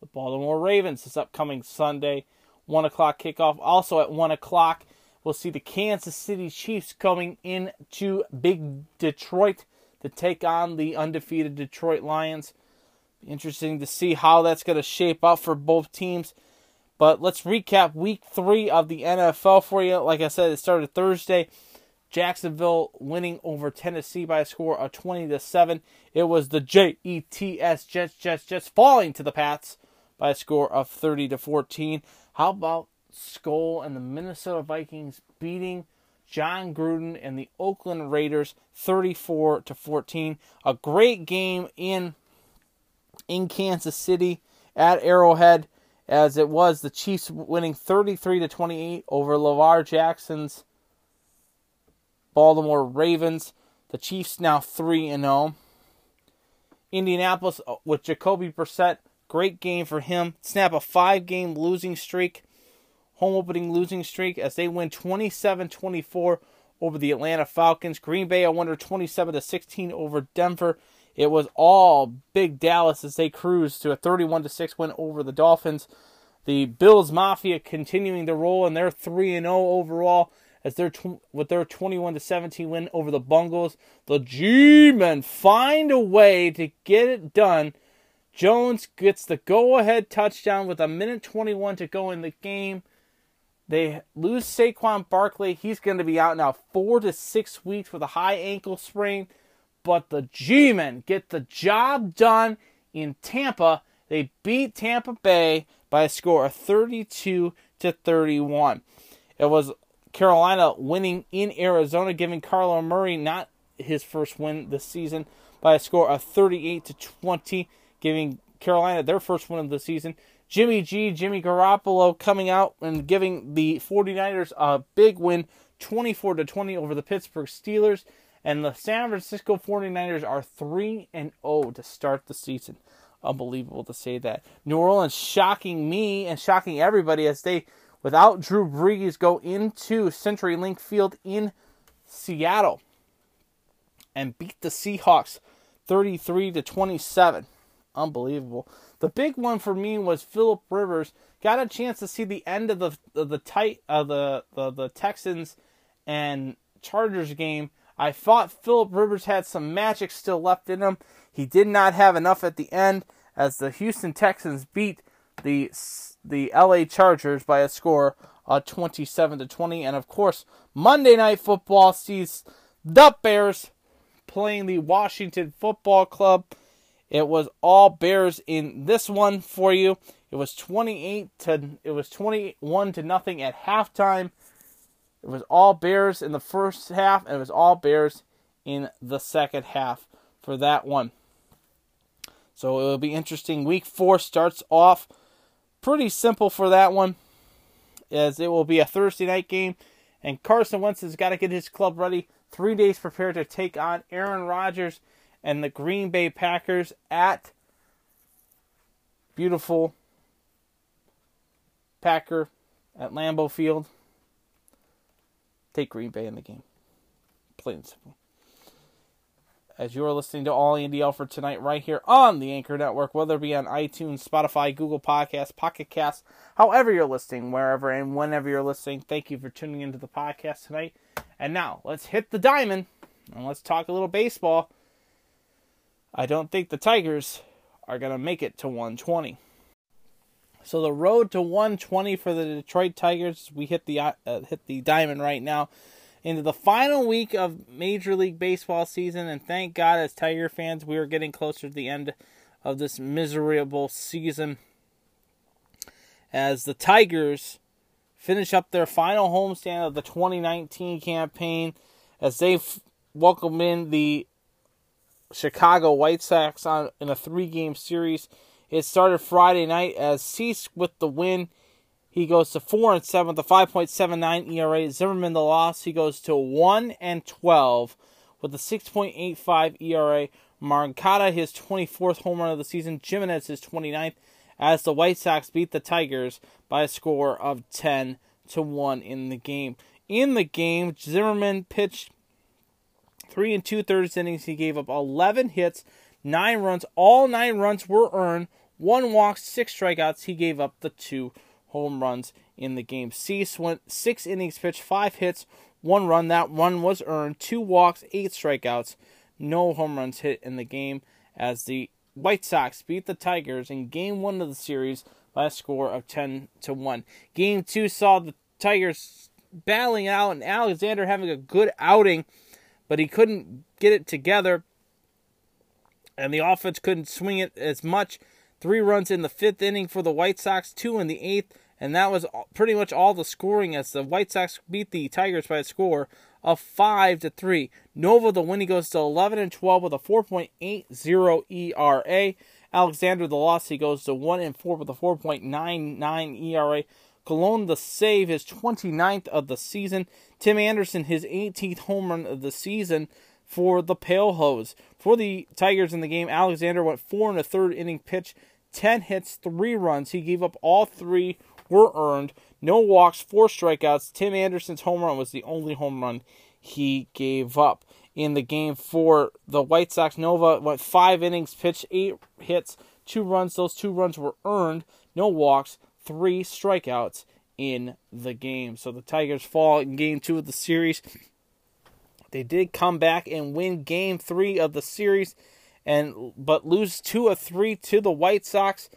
the Baltimore Ravens this upcoming Sunday. 1 o'clock kickoff. Also at 1 o'clock, we'll see the Kansas City Chiefs coming into Big Detroit to take on the undefeated Detroit Lions. Interesting to see how that's going to shape up for both teams. But let's recap week three of the NFL for you. Like I said, it started Thursday. Jacksonville winning over Tennessee by a score of 20 to 7. It was the Jets, Jets, Jets, Jets falling to the Pats by a score of 30 to 14. How about Skol and the Minnesota Vikings beating Jon Gruden and the Oakland Raiders 34 to 14? A great game in in Kansas City at Arrowhead as it was the Chiefs winning 33 to 28 over Lamar Jackson's Baltimore Ravens. The Chiefs now 3 and 0. Indianapolis uh, with Jacoby Brissett, great game for him. Snap a 5-game losing streak, home opening losing streak as they win 27-24 over the Atlanta Falcons. Green Bay I wonder, 27 to 16 over Denver. It was all big Dallas as they cruised to a 31 to 6 win over the Dolphins. The Bills Mafia continuing to roll and they're 3 and 0 overall as they're tw- with their 21 to 17 win over the Bungles. The G-men find a way to get it done. Jones gets the go-ahead touchdown with a minute 21 to go in the game. They lose Saquon Barkley. He's going to be out now 4 to 6 weeks with a high ankle sprain but the G Men get the job done in Tampa. They beat Tampa Bay by a score of 32 to 31. It was Carolina winning in Arizona, giving Kyler Murray not his first win this season by a score of 38 to 20, giving Carolina their first win of the season. Jimmy G, Jimmy Garoppolo coming out and giving the 49ers a big win 24 to 20 over the Pittsburgh Steelers. And the San Francisco 49ers are 3 and 0 to start the season. Unbelievable to say that. New Orleans shocking me and shocking everybody as they without Drew Brees go into CenturyLink Field in Seattle and beat the Seahawks 33 to 27. Unbelievable. The big one for me was Philip Rivers got a chance to see the end of the of the tight of the, the the Texans and Chargers game. I thought Philip Rivers had some magic still left in him. He did not have enough at the end as the Houston Texans beat the the LA Chargers by a score of 27 to 20 and of course Monday night football sees the Bears playing the Washington Football Club. It was all Bears in this one for you. It was 28 to it was 21 to nothing at halftime. It was all Bears in the first half and it was all Bears in the second half for that one. So it will be interesting. Week 4 starts off pretty simple for that one as it will be a Thursday night game and Carson Wentz has got to get his club ready three days prepared to take on Aaron Rodgers and the Green Bay Packers at beautiful Packer at Lambeau Field. Take Green Bay in the game. Plain and simple. As you are listening to All Andy Alford tonight, right here on the Anchor Network, whether it be on iTunes, Spotify, Google Podcasts, Pocket Casts, however you're listening, wherever and whenever you're listening, thank you for tuning into the podcast tonight. And now let's hit the diamond and let's talk a little baseball. I don't think the Tigers are going to make it to 120. So the road to 120 for the Detroit Tigers, we hit the uh, hit the diamond right now into the final week of Major League Baseball season and thank God as Tiger fans we are getting closer to the end of this miserable season as the Tigers finish up their final homestand of the 2019 campaign as they welcome in the Chicago White Sox on in a three-game series. It started Friday night as Cease with the win. He goes to four and seven, the 5.79 ERA. Zimmermann the loss. He goes to one and 12 with a 6.85 ERA. Moncada his 24th home run of the season. Jiménez his 29th as the White Sox beat the Tigers by a score of 10 to 1 in the game. In the game, Zimmermann pitched three and two thirds innings. He gave up 11 hits, nine runs. All nine runs were earned. One walk, six strikeouts. He gave up the two home runs in the game. Cease went six innings pitched, five hits, one run. That one was earned. Two walks, eight strikeouts. No home runs hit in the game as the White Sox beat the Tigers in game one of the series by a score of 10 to 1. Game two saw the Tigers battling out and Alexander having a good outing, but he couldn't get it together. And the offense couldn't swing it as much. Three runs in the fifth inning for the White Sox, two in the eighth, and that was pretty much all the scoring as the White Sox beat the Tigers by a score of five to three. Nova the win he goes to 11 and 12 with a 4.80 ERA. Alexander the loss he goes to 1 and 4 with a 4.99 ERA. Colon the save his 29th of the season. Tim Anderson his 18th home run of the season for the Pale Hose. For the Tigers in the game, Alexander went four and a third inning pitch, 10 hits, three runs. He gave up all three were earned. No walks, four strikeouts. Tim Anderson's home run was the only home run he gave up. In the game for the White Sox, Nova went five innings, pitched eight hits, two runs. Those two runs were earned. No walks, three strikeouts in the game. So the Tigers fall in game two of the series. They did come back and win game three of the series, and but lose two of three to the White Sox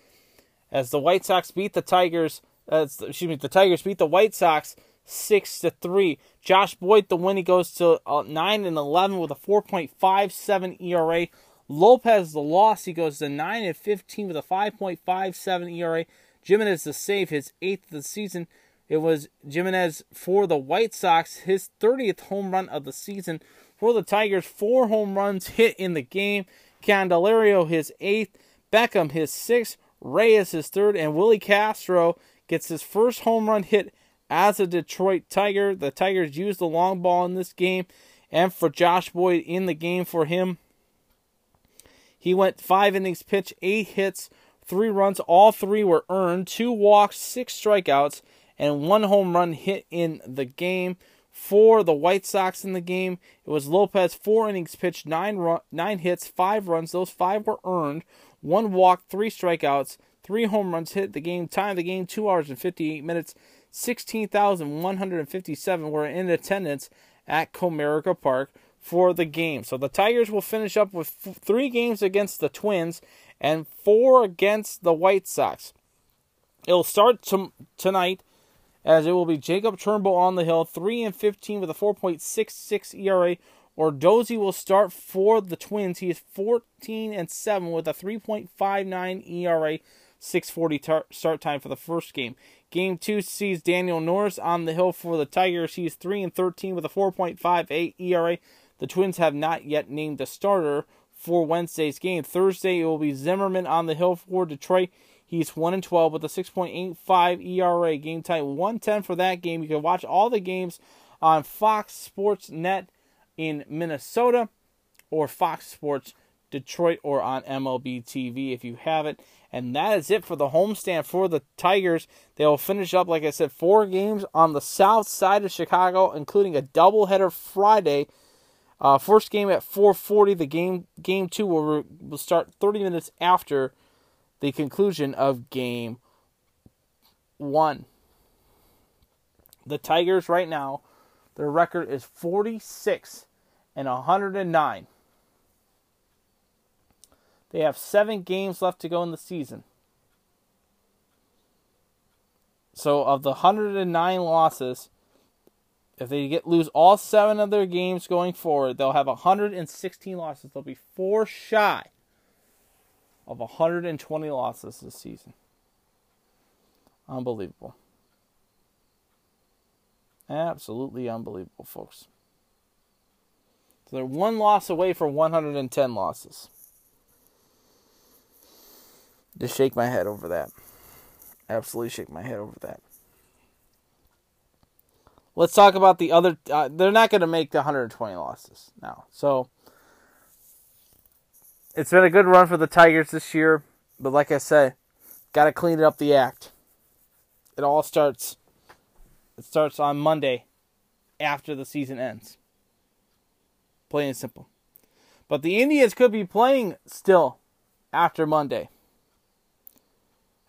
as the White Sox beat the Tigers uh, excuse me, the Tigers beat the White Sox six to three. Josh Boyd, the win, he goes to uh, nine and eleven with a four point five seven ERA. Lopez, the loss, he goes to nine and fifteen with a five point five seven ERA. Jiménez the save, his eighth of the season. It was Jiménez for the White Sox, his 30th home run of the season. For the Tigers, four home runs hit in the game. Candelario, his eighth. Beckham, his sixth. Reyes, his third. And Willi Castro, gets his first home run hit as a Detroit Tiger. The Tigers used the long ball in this game, and for Josh Boyd in the game for him, he went five innings pitch, eight hits, three runs. All three were earned, two walks, six strikeouts, and one home run hit in the game. For the White Sox in the game, it was Lopez, four innings pitched, nine run, nine hits, five runs. Those five were earned. One walk, three strikeouts, three home runs hit the game. Time the game, two hours and 58 minutes. 16,157 were in attendance at Comerica Park for the game. So the Tigers will finish up with f- three games against the Twins and four against the White Sox. It'll start t- tonight as it will be Jacob Turnbull on the hill, 3 and 15 with a 4.66 ERA. Odorizzi will start for the Twins. He is 14 and 7 with a 3.59 ERA, 640 tar- start time for the first game. Game 2 sees Daniel Norris on the hill for the Tigers. He is 3 and 13 with a 4.58 ERA. The Twins have not yet named a starter for Wednesday's game. Thursday it will be Zimmermann on the hill for Detroit. He's 1 and 12 with a 6.85 ERA. Game time 110 for that game. You can watch all the games on Fox Sports Net in Minnesota or Fox Sports Detroit or on MLB TV if you have it. And that is it for the homestand for the Tigers. They will finish up, like I said, four games on the south side of Chicago, including a doubleheader Friday. Uh, first game at 4:40. The game game two will will start 30 minutes after the conclusion of game one. The Tigers right now, their record is 46 and 109. They have seven games left to go in the season. So of the 109 losses, if they get lose all seven of their games going forward, they'll have 116 losses. They'll be four shy of 120 losses this season. Unbelievable. Absolutely unbelievable, folks. So they're one loss away from 110 losses. Just shake my head over that. Absolutely shake my head over that. Let's talk about the other. Uh, they're not going to make the 120 losses now. So it's been a good run for the Tigers this year, but like I said, got to clean it up the act. It all starts. It starts on Monday, after the season ends. Plain and simple. But the Indians could be playing still after Monday.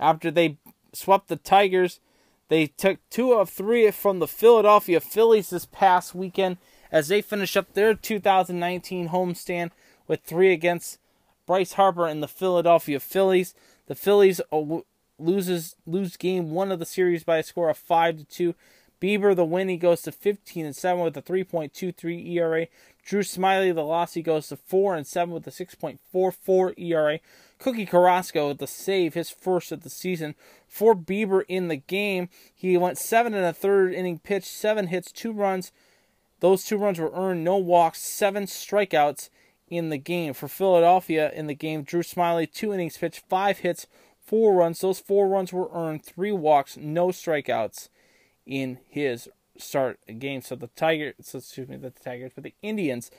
After they swept the Tigers, they took two of three from the Philadelphia Phillies this past weekend as they finish up their 2019 homestand with three against Bryce Harper and the Philadelphia Phillies. The Phillies uh, loses lose game one of the series by a score of five to two. Bieber the win he goes to 15 and 7 with a 3.23 ERA. Drew Smyly the loss he goes to 4 and 7 with a 6.44 ERA. Cookie Carrasco with the save, his first of the season. For Bieber in the game, he went seven and a third inning pitch, seven hits, two runs. Those two runs were earned, no walks, seven strikeouts in the game. For Philadelphia in the game, Drew Smyly, two innings pitched, five hits, four runs. Those four runs were earned, three walks, no strikeouts in his start game. So the Tigers, excuse me, the Tigers, but the Indians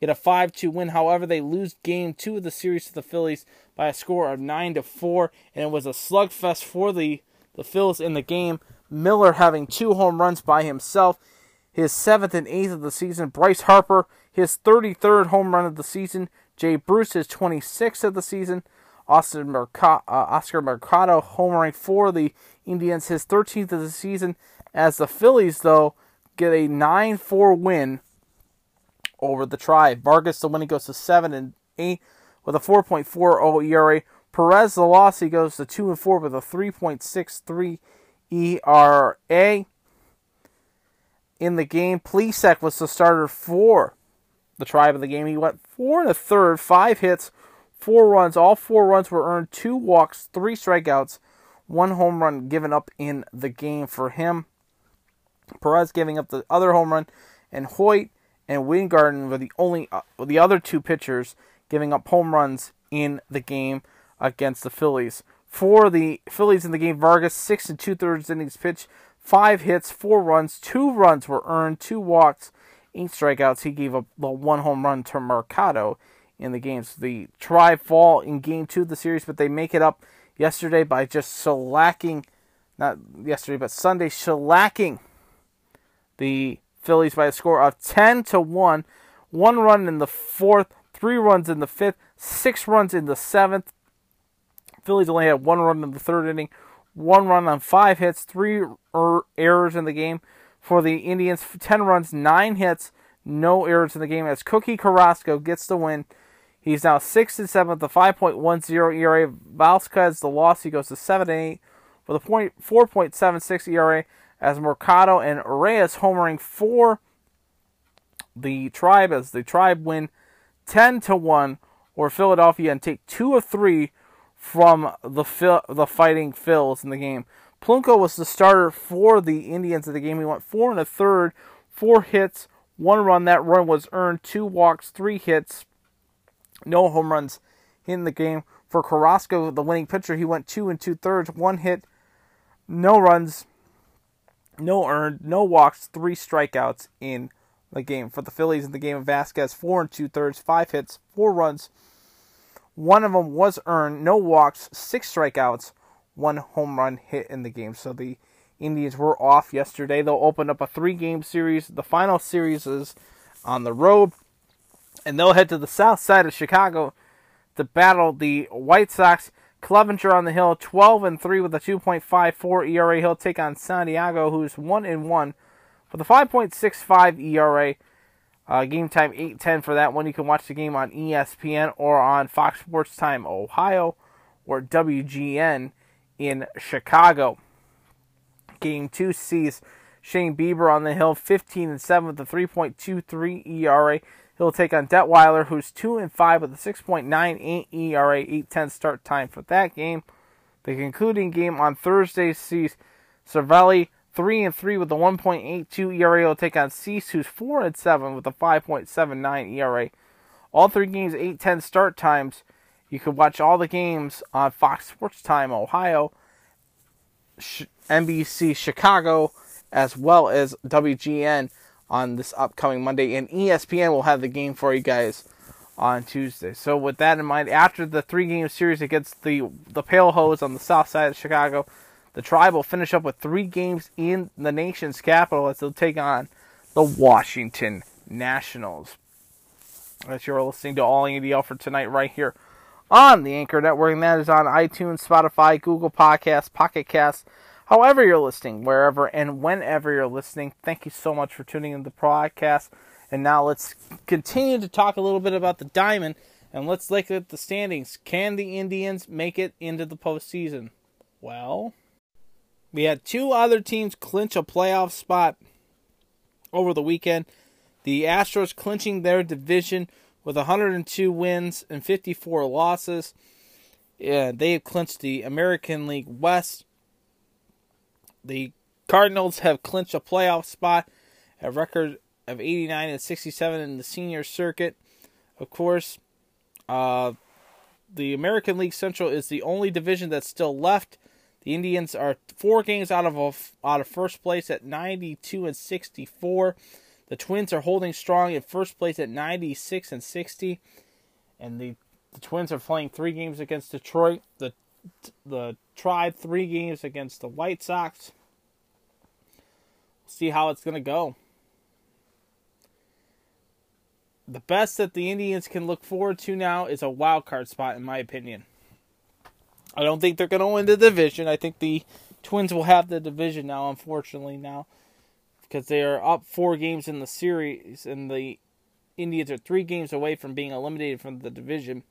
get a 5-2 win. However, they lose game two of the series to the Phillies by a score of 9 to 4, and it was a slugfest for the the Phillies in the game. Miller having two home runs by himself, his seventh and eighth of the season. Bryce Harper, his 33rd home run of the season. Jay Bruce, his 26th of the season. Austin Mercado, uh, Oscar Mercado homering for the Indians, his 13th of the season. As the Phillies, though, get a 9 4 win over the Tribe. Vargas, the win, he goes to 7 and 8 with a 4.40 ERA. Perez, the loss, he goes to 2 and 4 with a 3.63 ERA. In the game, Plesac was the starter for the Tribe of the game. He went 4 and a third, 5 hits, 4 runs. All 4 runs were earned, 2 walks, 3 strikeouts, 1 home run given up in the game for him. Perez giving up the other home run, and Hoyt and Weingarten were the only uh, the other two pitchers giving up home runs in the game against the Phillies. For the Phillies in the game, Vargas six and two thirds innings pitched, five hits, four runs, two runs were earned, two walks, eight strikeouts. He gave up the one home run to Mercado in the game. So the Tribe fall in game two of the series, but they make it up yesterday by just shellacking not yesterday, but Sunday, shellacking the Phillies by a score of 10 to 1. One run in the fourth, three runs in the fifth, six runs in the seventh. Phillies only had one run in the third inning, one run on five hits, three er- errors in the game. For the Indians, 10 runs, nine hits, no errors in the game as Cookie Carrasco gets the win. He's now 6 and 7 with a 5.10 ERA. Vasquez, the loss, he goes to 7 and 8 with a point, 4.76 ERA as Mercado and Reyes homering for the Tribe as the Tribe win 10 to 1 or Philadelphia and take 2 of 3 from the the fighting Phils in the game. Plutko was the starter for the Indians in the game. He went four and a third, four hits, one run. That run was earned, two walks, three hits, no home runs in the game. For Carrasco, the winning pitcher, he went two and two thirds, one hit, no runs, no earned, no walks, three strikeouts in the game. For the Phillies in the game of Velasquez, four and two thirds, five hits, four runs. One of them was earned, no walks, six strikeouts, one home run hit in the game. So the Indians were off yesterday. They'll open up a three game series. The final series is on the road. And they'll head to the south side of Chicago to battle the White Sox. Clevinger on the hill, 12 and 3 with a 2.54 ERA. He'll take on Santiago, who's 1 and 1 with a 5.65 ERA. Uh, game time 8:10 for that one. You can watch the game on ESPN or on Fox Sports Time Ohio or WGN in Chicago. Game two sees Shane Bieber on the hill, 15 and 7 with a 3.23 ERA. He'll take on Detwiler, who's 2 and 5 with a 6.98 ERA, 8:10 start time for that game. The concluding game on Thursday sees Civale 3 and 3 with a 1.82 ERA. He'll take on Cease, who's 4 and 7 with a 5.79 ERA. All three games, 8:10 start times. You can watch all the games on Fox Sports Time Ohio, NBC Chicago, as well as WGN on this upcoming Monday. And ESPN will have the game for you guys on Tuesday. So with that in mind, after the three game series against the the Pale Hose on the south side of Chicago, the Tribe will finish up with three games in the nation's capital as they'll take on the Washington Nationals. As you're listening to All ADL for tonight, right here on the Anchor Network, and that is on iTunes, Spotify, Google Podcasts, Pocket Casts, however you're listening, wherever and whenever you're listening. Thank you so much for tuning in to the podcast. And now let's continue to talk a little bit about the Diamond, and let's look at the standings. Can the Indians make it into the postseason? Well, we had two other teams clinch a playoff spot over the weekend. The Astros clinching their division with 102 wins and 54 losses. Yeah, they have clinched the American League West. The Cardinals have clinched a playoff spot, a record of 89 and 67 in the senior circuit. Of course, uh, the American League Central is the only division that's still left. The Indians are four games out of a, out of first place at 92 and 64. The Twins are holding strong in first place at 96 and 60, and the the Twins are playing three games against Detroit. The the Tribe three games against the White Sox. We'll see how it's going to go. The best that the Indians can look forward to now is a wild card spot, in my opinion. I don't think they're going to win the division. I think the Twins will have the division now, unfortunately, now because they are up four games in the series, and the Indians are three games away from being eliminated from the division.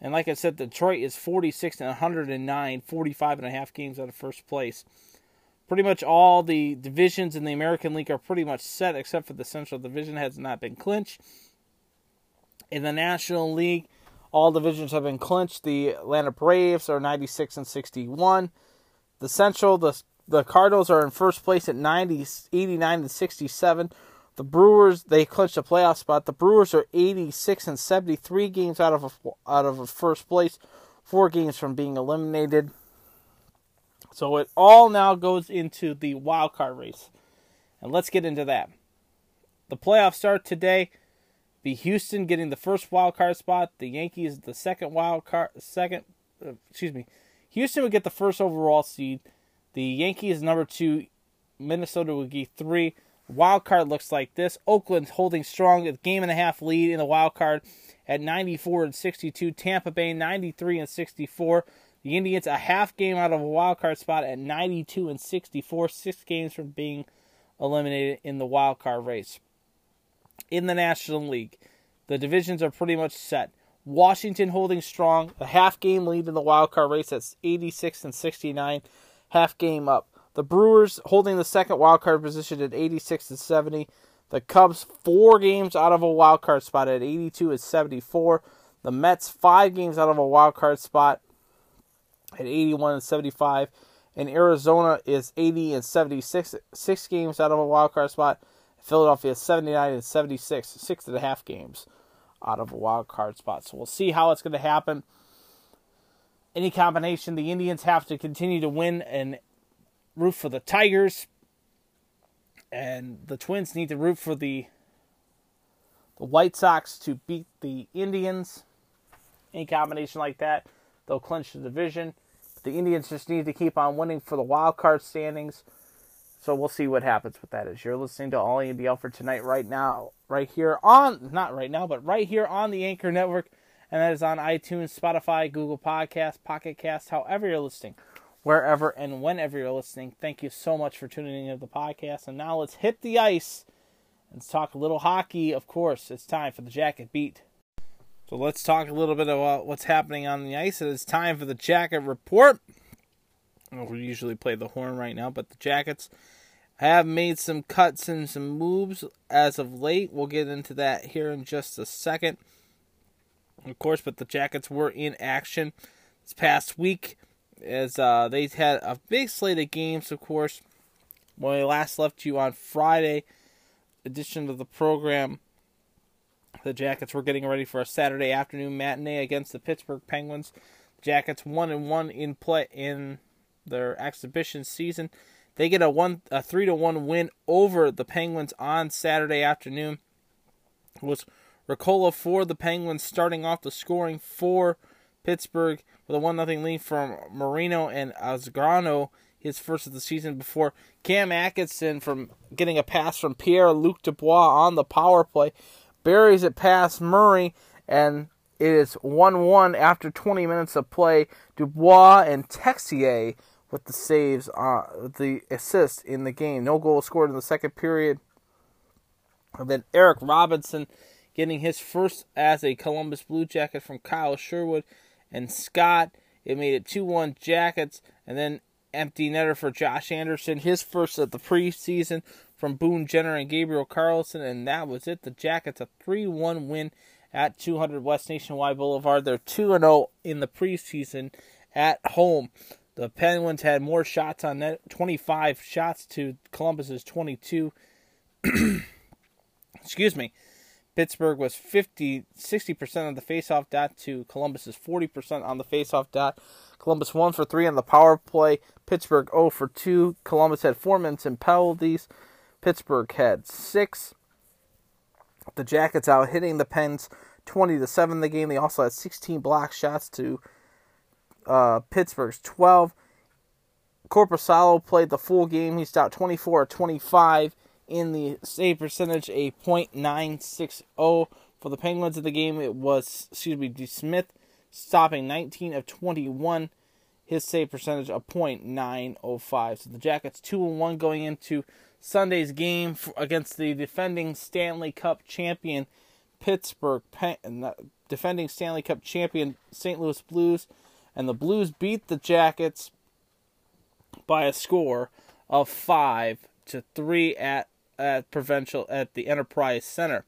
And like I said, Detroit is 46 and 109, 45 and a half games out of first place. Pretty much all the divisions in the American League are pretty much set, except for the Central Division has not been clinched. In the National League, all divisions have been clinched. The Atlanta Braves are 96 and 61. The Central, the the Cardinals are in first place at 90, 89 and 67. The Brewers they clinched a playoff spot. The Brewers are 86 and 73 games out of a, out of a first place, four games from being eliminated. So it all now goes into the wild card race, and let's get into that. The playoffs start today. Be Houston getting the first wild card spot. The Yankees the second wild card. Second, uh, excuse me. Houston would get the first overall seed. The Yankees number two, Minnesota would be three. Wild card looks like this. Oakland holding strong, a game and a half lead in the wild card at 94 and 62. Tampa Bay 93 and 64. The Indians a half game out of a wild card spot at 92 and 64, six games from being eliminated in the wild card race. In the National League, the divisions are pretty much set. Washington holding strong, a half game lead in the wild card race at 86 and 69, half game up. The Brewers holding the second wild card position at 86 and 70. The Cubs four games out of a wild card spot at 82 and 74. The Mets five games out of a wild card spot at 81 and 75. And Arizona is 80 and 76, six games out of a wild card spot. Philadelphia is 79 and 76, six and a half games out of a wild card spot. So we'll see how it's going to happen. Any combination, the Indians have to continue to win and root for the Tigers, and the Twins need to root for the the White Sox to beat the Indians. Any combination like that, they'll clinch the division. The Indians just need to keep on winning for the wild card standings. So we'll see what happens with that. As you're listening to All ABL for tonight, right now, right here on not right now, but right here on the Anchor Network, and that is on iTunes, Spotify, Google Podcasts, Pocket Casts, however you're listening, wherever and whenever you're listening. Thank you so much for tuning into the podcast. And now let's hit the ice and talk a little hockey. Of course, it's time for the jacket beat. So let's talk a little bit about what's happening on the ice. It is time for the jacket report. We usually play the horn right now, but the Jackets have made some cuts and some moves as of late. We'll get into that here in just a second. Of course, but the Jackets were in action this past week as uh, they had a big slate of games, of course. When we last left you on Friday edition of the program, the Jackets were getting ready for a Saturday afternoon matinee against the Pittsburgh Penguins. Jackets one and one in play in their exhibition season. They get a one a three to one win over the Penguins on Saturday afternoon. It was Ricola for the Penguins starting off the scoring for Pittsburgh with a one nothing lead from Marino and Azgrano, his first of the season before Cam Atkinson from getting a pass from Pierre Luc Dubois on the power play buries it past Murray, and it is 1 1 after 20 minutes of play. Dubois and Texier with the saves, uh, the assist in the game. No goal scored in the second period. And then Eric Robinson getting his first as a Columbus Blue Jacket from Kyle Sherwood and Scott. It made it 2 1 Jackets, and then empty netter for Josh Anderson, his first of the preseason from Boone Jenner and Gabriel Carlsson, and that was it. The Jackets a 3 1 win at 200 West Nationwide Boulevard. They're 2 0 in the preseason at home. The Penguins had more shots on net, 25 shots to Columbus's 22. Excuse me. Pittsburgh was 50, 60% of the faceoff dot to Columbus's 40% on the faceoff dot. Columbus 1 for 3 on the power play. Pittsburgh 0 for 2. Columbus had 4 minutes in penalties. Pittsburgh had 6. The Jackets out hitting the Pens 20 to 7 in the game. They also had 16 block shots to uh, Pittsburgh's 12. Korpisalo played the full game. He stopped 24 or 25 in the save percentage, a .960 for the Penguins of the game. It was, excuse me, DeSmith stopping 19 of 21. His save percentage a .905. So the Jackets 2 and 1 going into Sunday's game against the defending Stanley Cup champion Pittsburgh, defending Stanley Cup champion St. Louis Blues, and the Blues beat the Jackets by a score of five to three at at provincial at the Enterprise Center.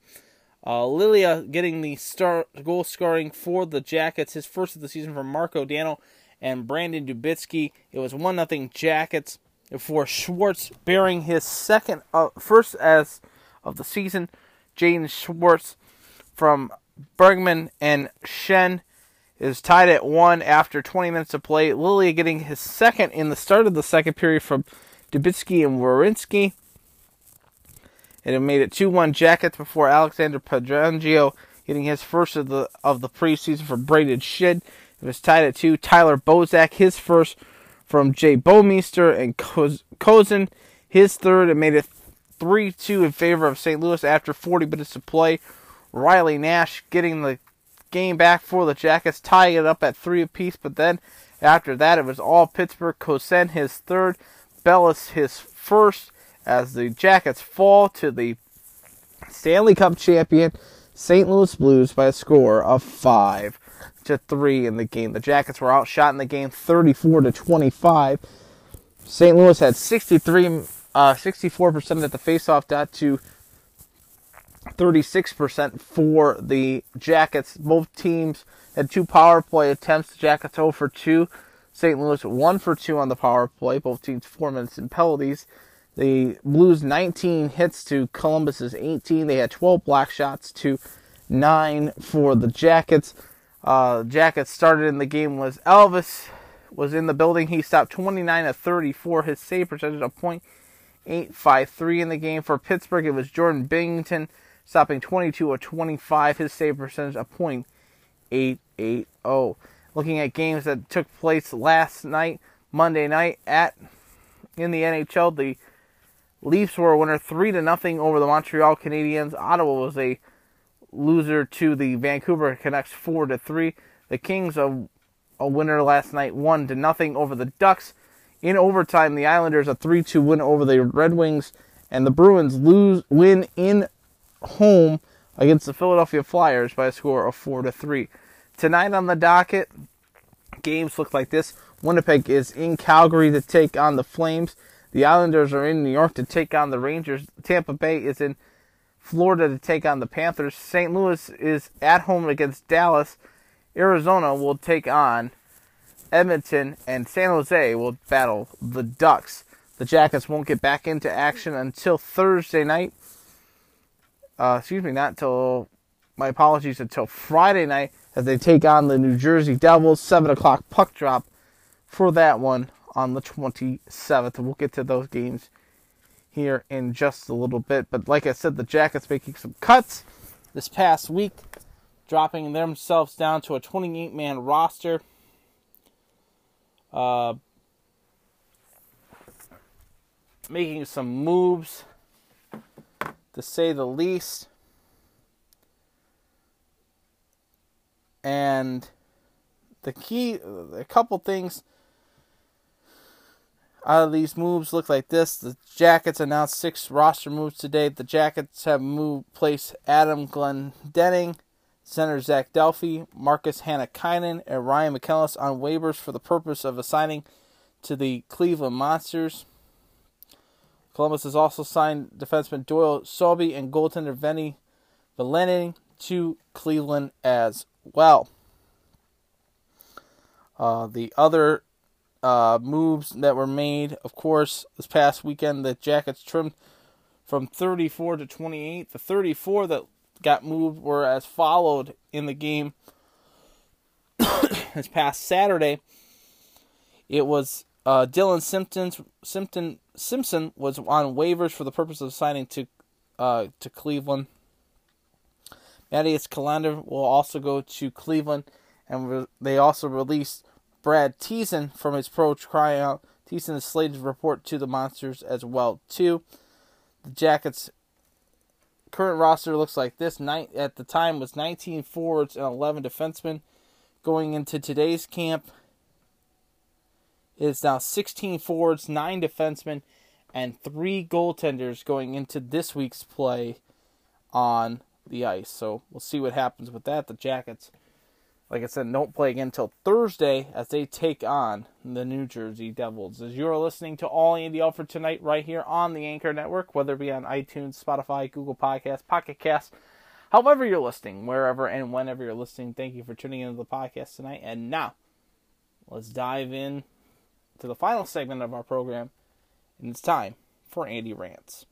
Uh, Lilia getting the start goal scoring for the Jackets, his first of the season from Marko Dano and Brandon Dubinsky. It was one nothing Jackets for Schwartz bearing his second uh, first as of the season. Jaden Schwartz from Bergman and Shen is tied at one after 20 minutes of play. Lilia getting his second in the start of the second period from Dubinsky and Werenski and it made it 2-1 Jackets before Alexander Padrangio getting his first of the of the preseason for Braden Shid. It was tied at two. Tyler Bozak, his first from Jay Bouwmeester and Kostin. His third, it made it 3 2 in favor of St. Louis after 40 minutes of play. Riley Nash getting the game back for the Jackets, tying it up at three apiece. But then after that, it was all Pittsburgh. Kostin his third, Bellis his first, as the Jackets fall to the Stanley Cup champion St. Louis Blues by a score of five to three in the game. The Jackets were outshot in the game, 34 to 25. St. Louis had 63, uh, 64% at the faceoff dot to 36% for the Jackets. Both teams had two power play attempts. The Jackets 0 for 2. St. Louis 1 for 2 on the power play. Both teams 4 minutes in penalties. The Blues 19 hits to Columbus's 18. They had 12 block shots to 9 for the Jackets. Uh, Jackets started in the game was Elvis was in the building. He stopped 29 of 34. His save percentage of .853 in the game. For Pittsburgh, it was Jordan Binnington stopping 22 or 25. His save percentage of .880. Looking at games that took place last night, Monday night at in the NHL, the Leafs were a winner three to nothing over the Montreal Canadiens. Ottawa was a loser to the Vancouver Canucks four to three. The Kings a, a winner last night one to nothing over the Ducks. In overtime, the Islanders a three two win over the Red Wings, and the Bruins lose win in home against the Philadelphia Flyers by a score of four to three. Tonight on the docket, games look like this. Winnipeg is in Calgary to take on the Flames. The Islanders are in New York to take on the Rangers. Tampa Bay is in Florida to take on the Panthers. St. Louis is at home against Dallas. Arizona will take on Edmonton, and San Jose will battle the Ducks. The Jackets won't get back into action until Thursday night. Uh, excuse me, not until, my apologies, until Friday night as they take on the New Jersey Devils. 7 o'clock puck drop for that one on the 27th. We'll get to those games here in just a little bit. But like I said, the Jackets making some cuts this past week, dropping themselves down to a 28 man roster. Uh, making some moves, to say the least. And the key, a couple things out of these moves look like this. The Jackets announced six roster moves today. The Jackets have moved place Adam Clendening, center Zac Dalpe, Markus Hannikainen, and Ryan MacInnis on waivers for the purpose of assigning to the Cleveland Monsters. Columbus has also signed defenseman Doyle Sobey and goaltender Veini Vehvilainen to Cleveland as well. Uh, the other uh, moves that were made. Of course, this past weekend, the Jackets trimmed from 34 to 28. The 34 that got moved were as followed in the game this past Saturday. It was uh, Dillon Simpson's, Simpson Simpson was on waivers for the purpose of signing to uh, to Cleveland. Mattias Kalander will also go to Cleveland, and re- they also released Brad Teason from his pro tryout. Teason is slated to report to the Monsters as well too. The Jackets' current roster looks like this. Night at the time was 19 forwards and 11 defensemen. Going into today's camp, is now 16 forwards, 9 defensemen, and 3 goaltenders going into this week's play on the ice. So we'll see what happens with that. The Jackets like I said, don't play again until Thursday as they take on the New Jersey Devils. As you are listening to All Andy Alford tonight, right here on the Anchor Network, whether it be on iTunes, Spotify, Google Podcasts, Pocket Casts, however you're listening, wherever and whenever you're listening, thank you for tuning into the podcast tonight. And now, let's dive in to the final segment of our program, and it's time for Andy Rants.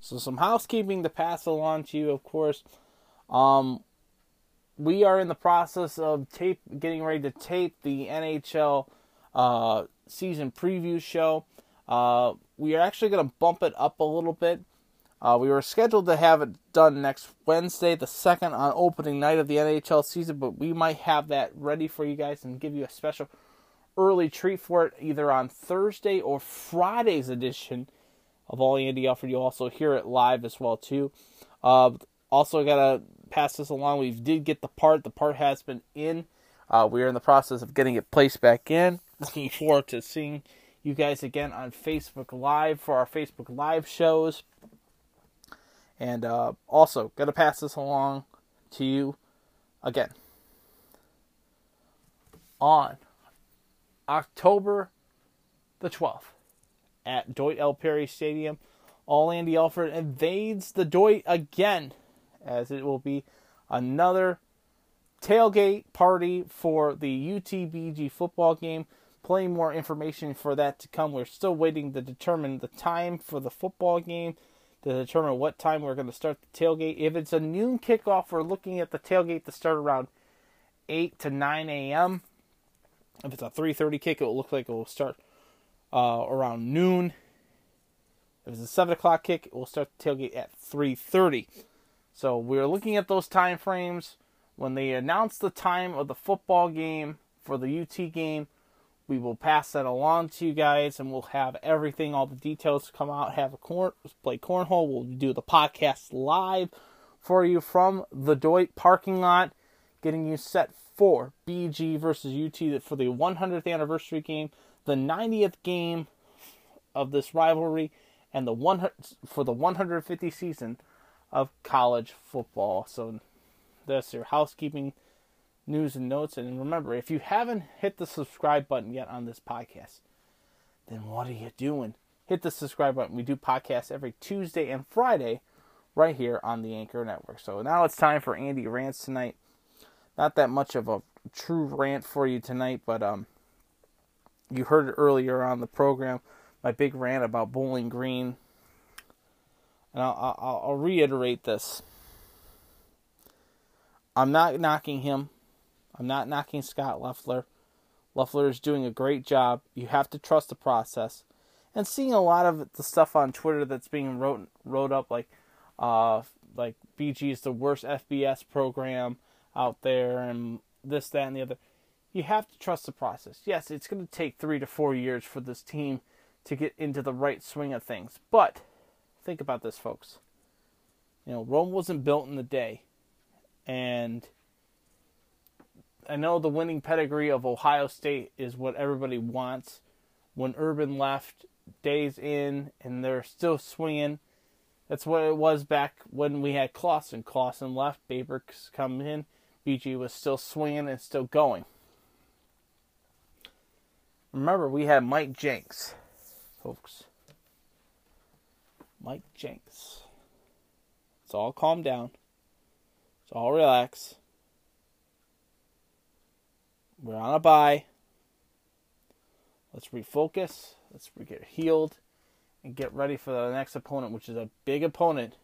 So, some housekeeping to pass along to you, of course. Um, we are in the process of tape getting ready to tape the NHL uh, season preview show. Uh, we are actually going to bump it up a little bit. Uh, we were scheduled to have it done next Wednesday, the second on opening night of the NHL season, but we might have that ready for you guys and give you a special early treat for it either on Thursday or Friday's edition of All Andy Alford. You'll also hear it live as well too. Uh, also, gotta pass this along. We did get the part. The part has been in. Uh, we are in the process of getting it placed back in. Looking forward to seeing you guys again on Facebook Live for our Facebook Live shows. And uh, also, gotta pass this along to you again on October the 12th at Doyt L. Perry Stadium. All Andy Alford invades the Doyt again, as it will be another tailgate party for the UTBG football game. Plenty more information for that to come. We're still waiting to determine the time for the football game, to determine what time we're going to start the tailgate. If it's a noon kickoff, we're looking at the tailgate to start around 8 to 9 a.m. If it's a 3:30 kick, it will look like it will start uh, around noon. If it's a seven o'clock kick, it will start the tailgate at 3:30. So we're looking at those time frames. When they announce the time of the football game for the UT game, we will pass that along to you guys, and we'll have everything, all the details come out. Have a corn, play cornhole. We'll do the podcast live for you from the Doyt parking lot, getting you set for BG versus UT for the 100th anniversary game, the 90th game of this rivalry, and the 100 for the 150 season of college football. So that's your housekeeping news and notes. And remember, if you haven't hit the subscribe button yet on this podcast, then what are you doing? Hit the subscribe button. We do podcasts every Tuesday and Friday right here on the Anchor Network. So now it's time for Andy Rants tonight not that much of a true rant for you tonight, but um, you heard it earlier on the program, my big rant about Bowling Green, and I'll, I'll, I'll reiterate this. I'm not knocking him. I'm not knocking Scott Loeffler. Loeffler is doing a great job. You have to trust the process. And seeing a lot of the stuff on Twitter that's being wrote wrote up like, uh, like BG is the worst FBS program out there and this, that, and the other. You have to trust the process. Yes, it's going to take three to four years for this team to get into the right swing of things. But think about this, folks. You know, Rome wasn't built in a day. And I know the winning pedigree of Ohio State is what everybody wants. When Urban left, days in, and they're still swinging. That's what it was back when we had Clawson. Clawson left, Babers come in. BG was still swinging and still going. Remember, we had Mike Jinks, folks. Mike Jinks. It's all calm down. It's all relax. We're on a bye. Let's refocus. Let's get healed and get ready for the next opponent, which is a big opponent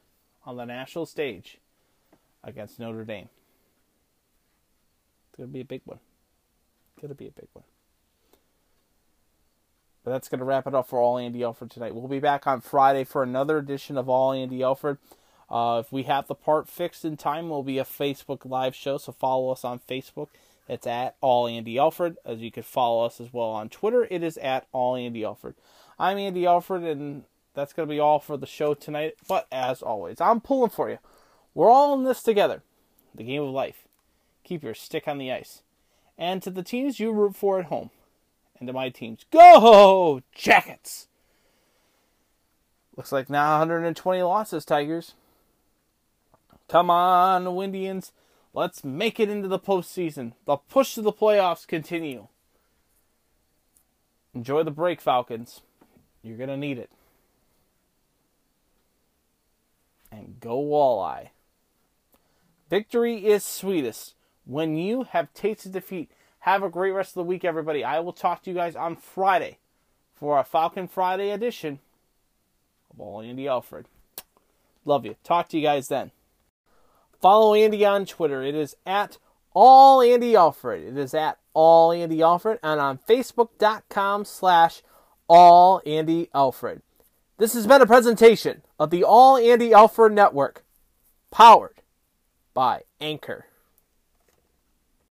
on the national stage against Notre Dame. It's going to be a big one. It's Going to be a big one. But that's going to wrap it up for All Andy Alford tonight. We'll be back on Friday for another edition of All Andy Alford. Uh, if we have the part fixed in time, we'll be a Facebook Live show. So follow us on Facebook. It's at All Andy Alford. As you could follow us as well on Twitter, it is at All Andy Alford. I'm Andy Alford, and that's going to be all for the show tonight. But as always, I'm pulling for you. We're all in this together. The game of life keep your stick on the ice. And to the teams you root for at home, and to my teams, go Jackets! Looks like now 120 losses, Tigers. Come on, Windians. Let's make it into the postseason. The push to the playoffs continue. Enjoy the break, Falcons. You're going to need it. And go walleye. Victory is sweetest when you have tasted defeat. Have a great rest of the week, everybody. I will talk to you guys on Friday for a Falcon Friday edition of All Andy Alford. Love you. Talk to you guys then. Follow Andy on Twitter. It is at All Andy Alford. It is at All Andy Alford and on Facebook.com slash All Andy Alford. This has been a presentation of the All Andy Alford Network, powered by Anchor.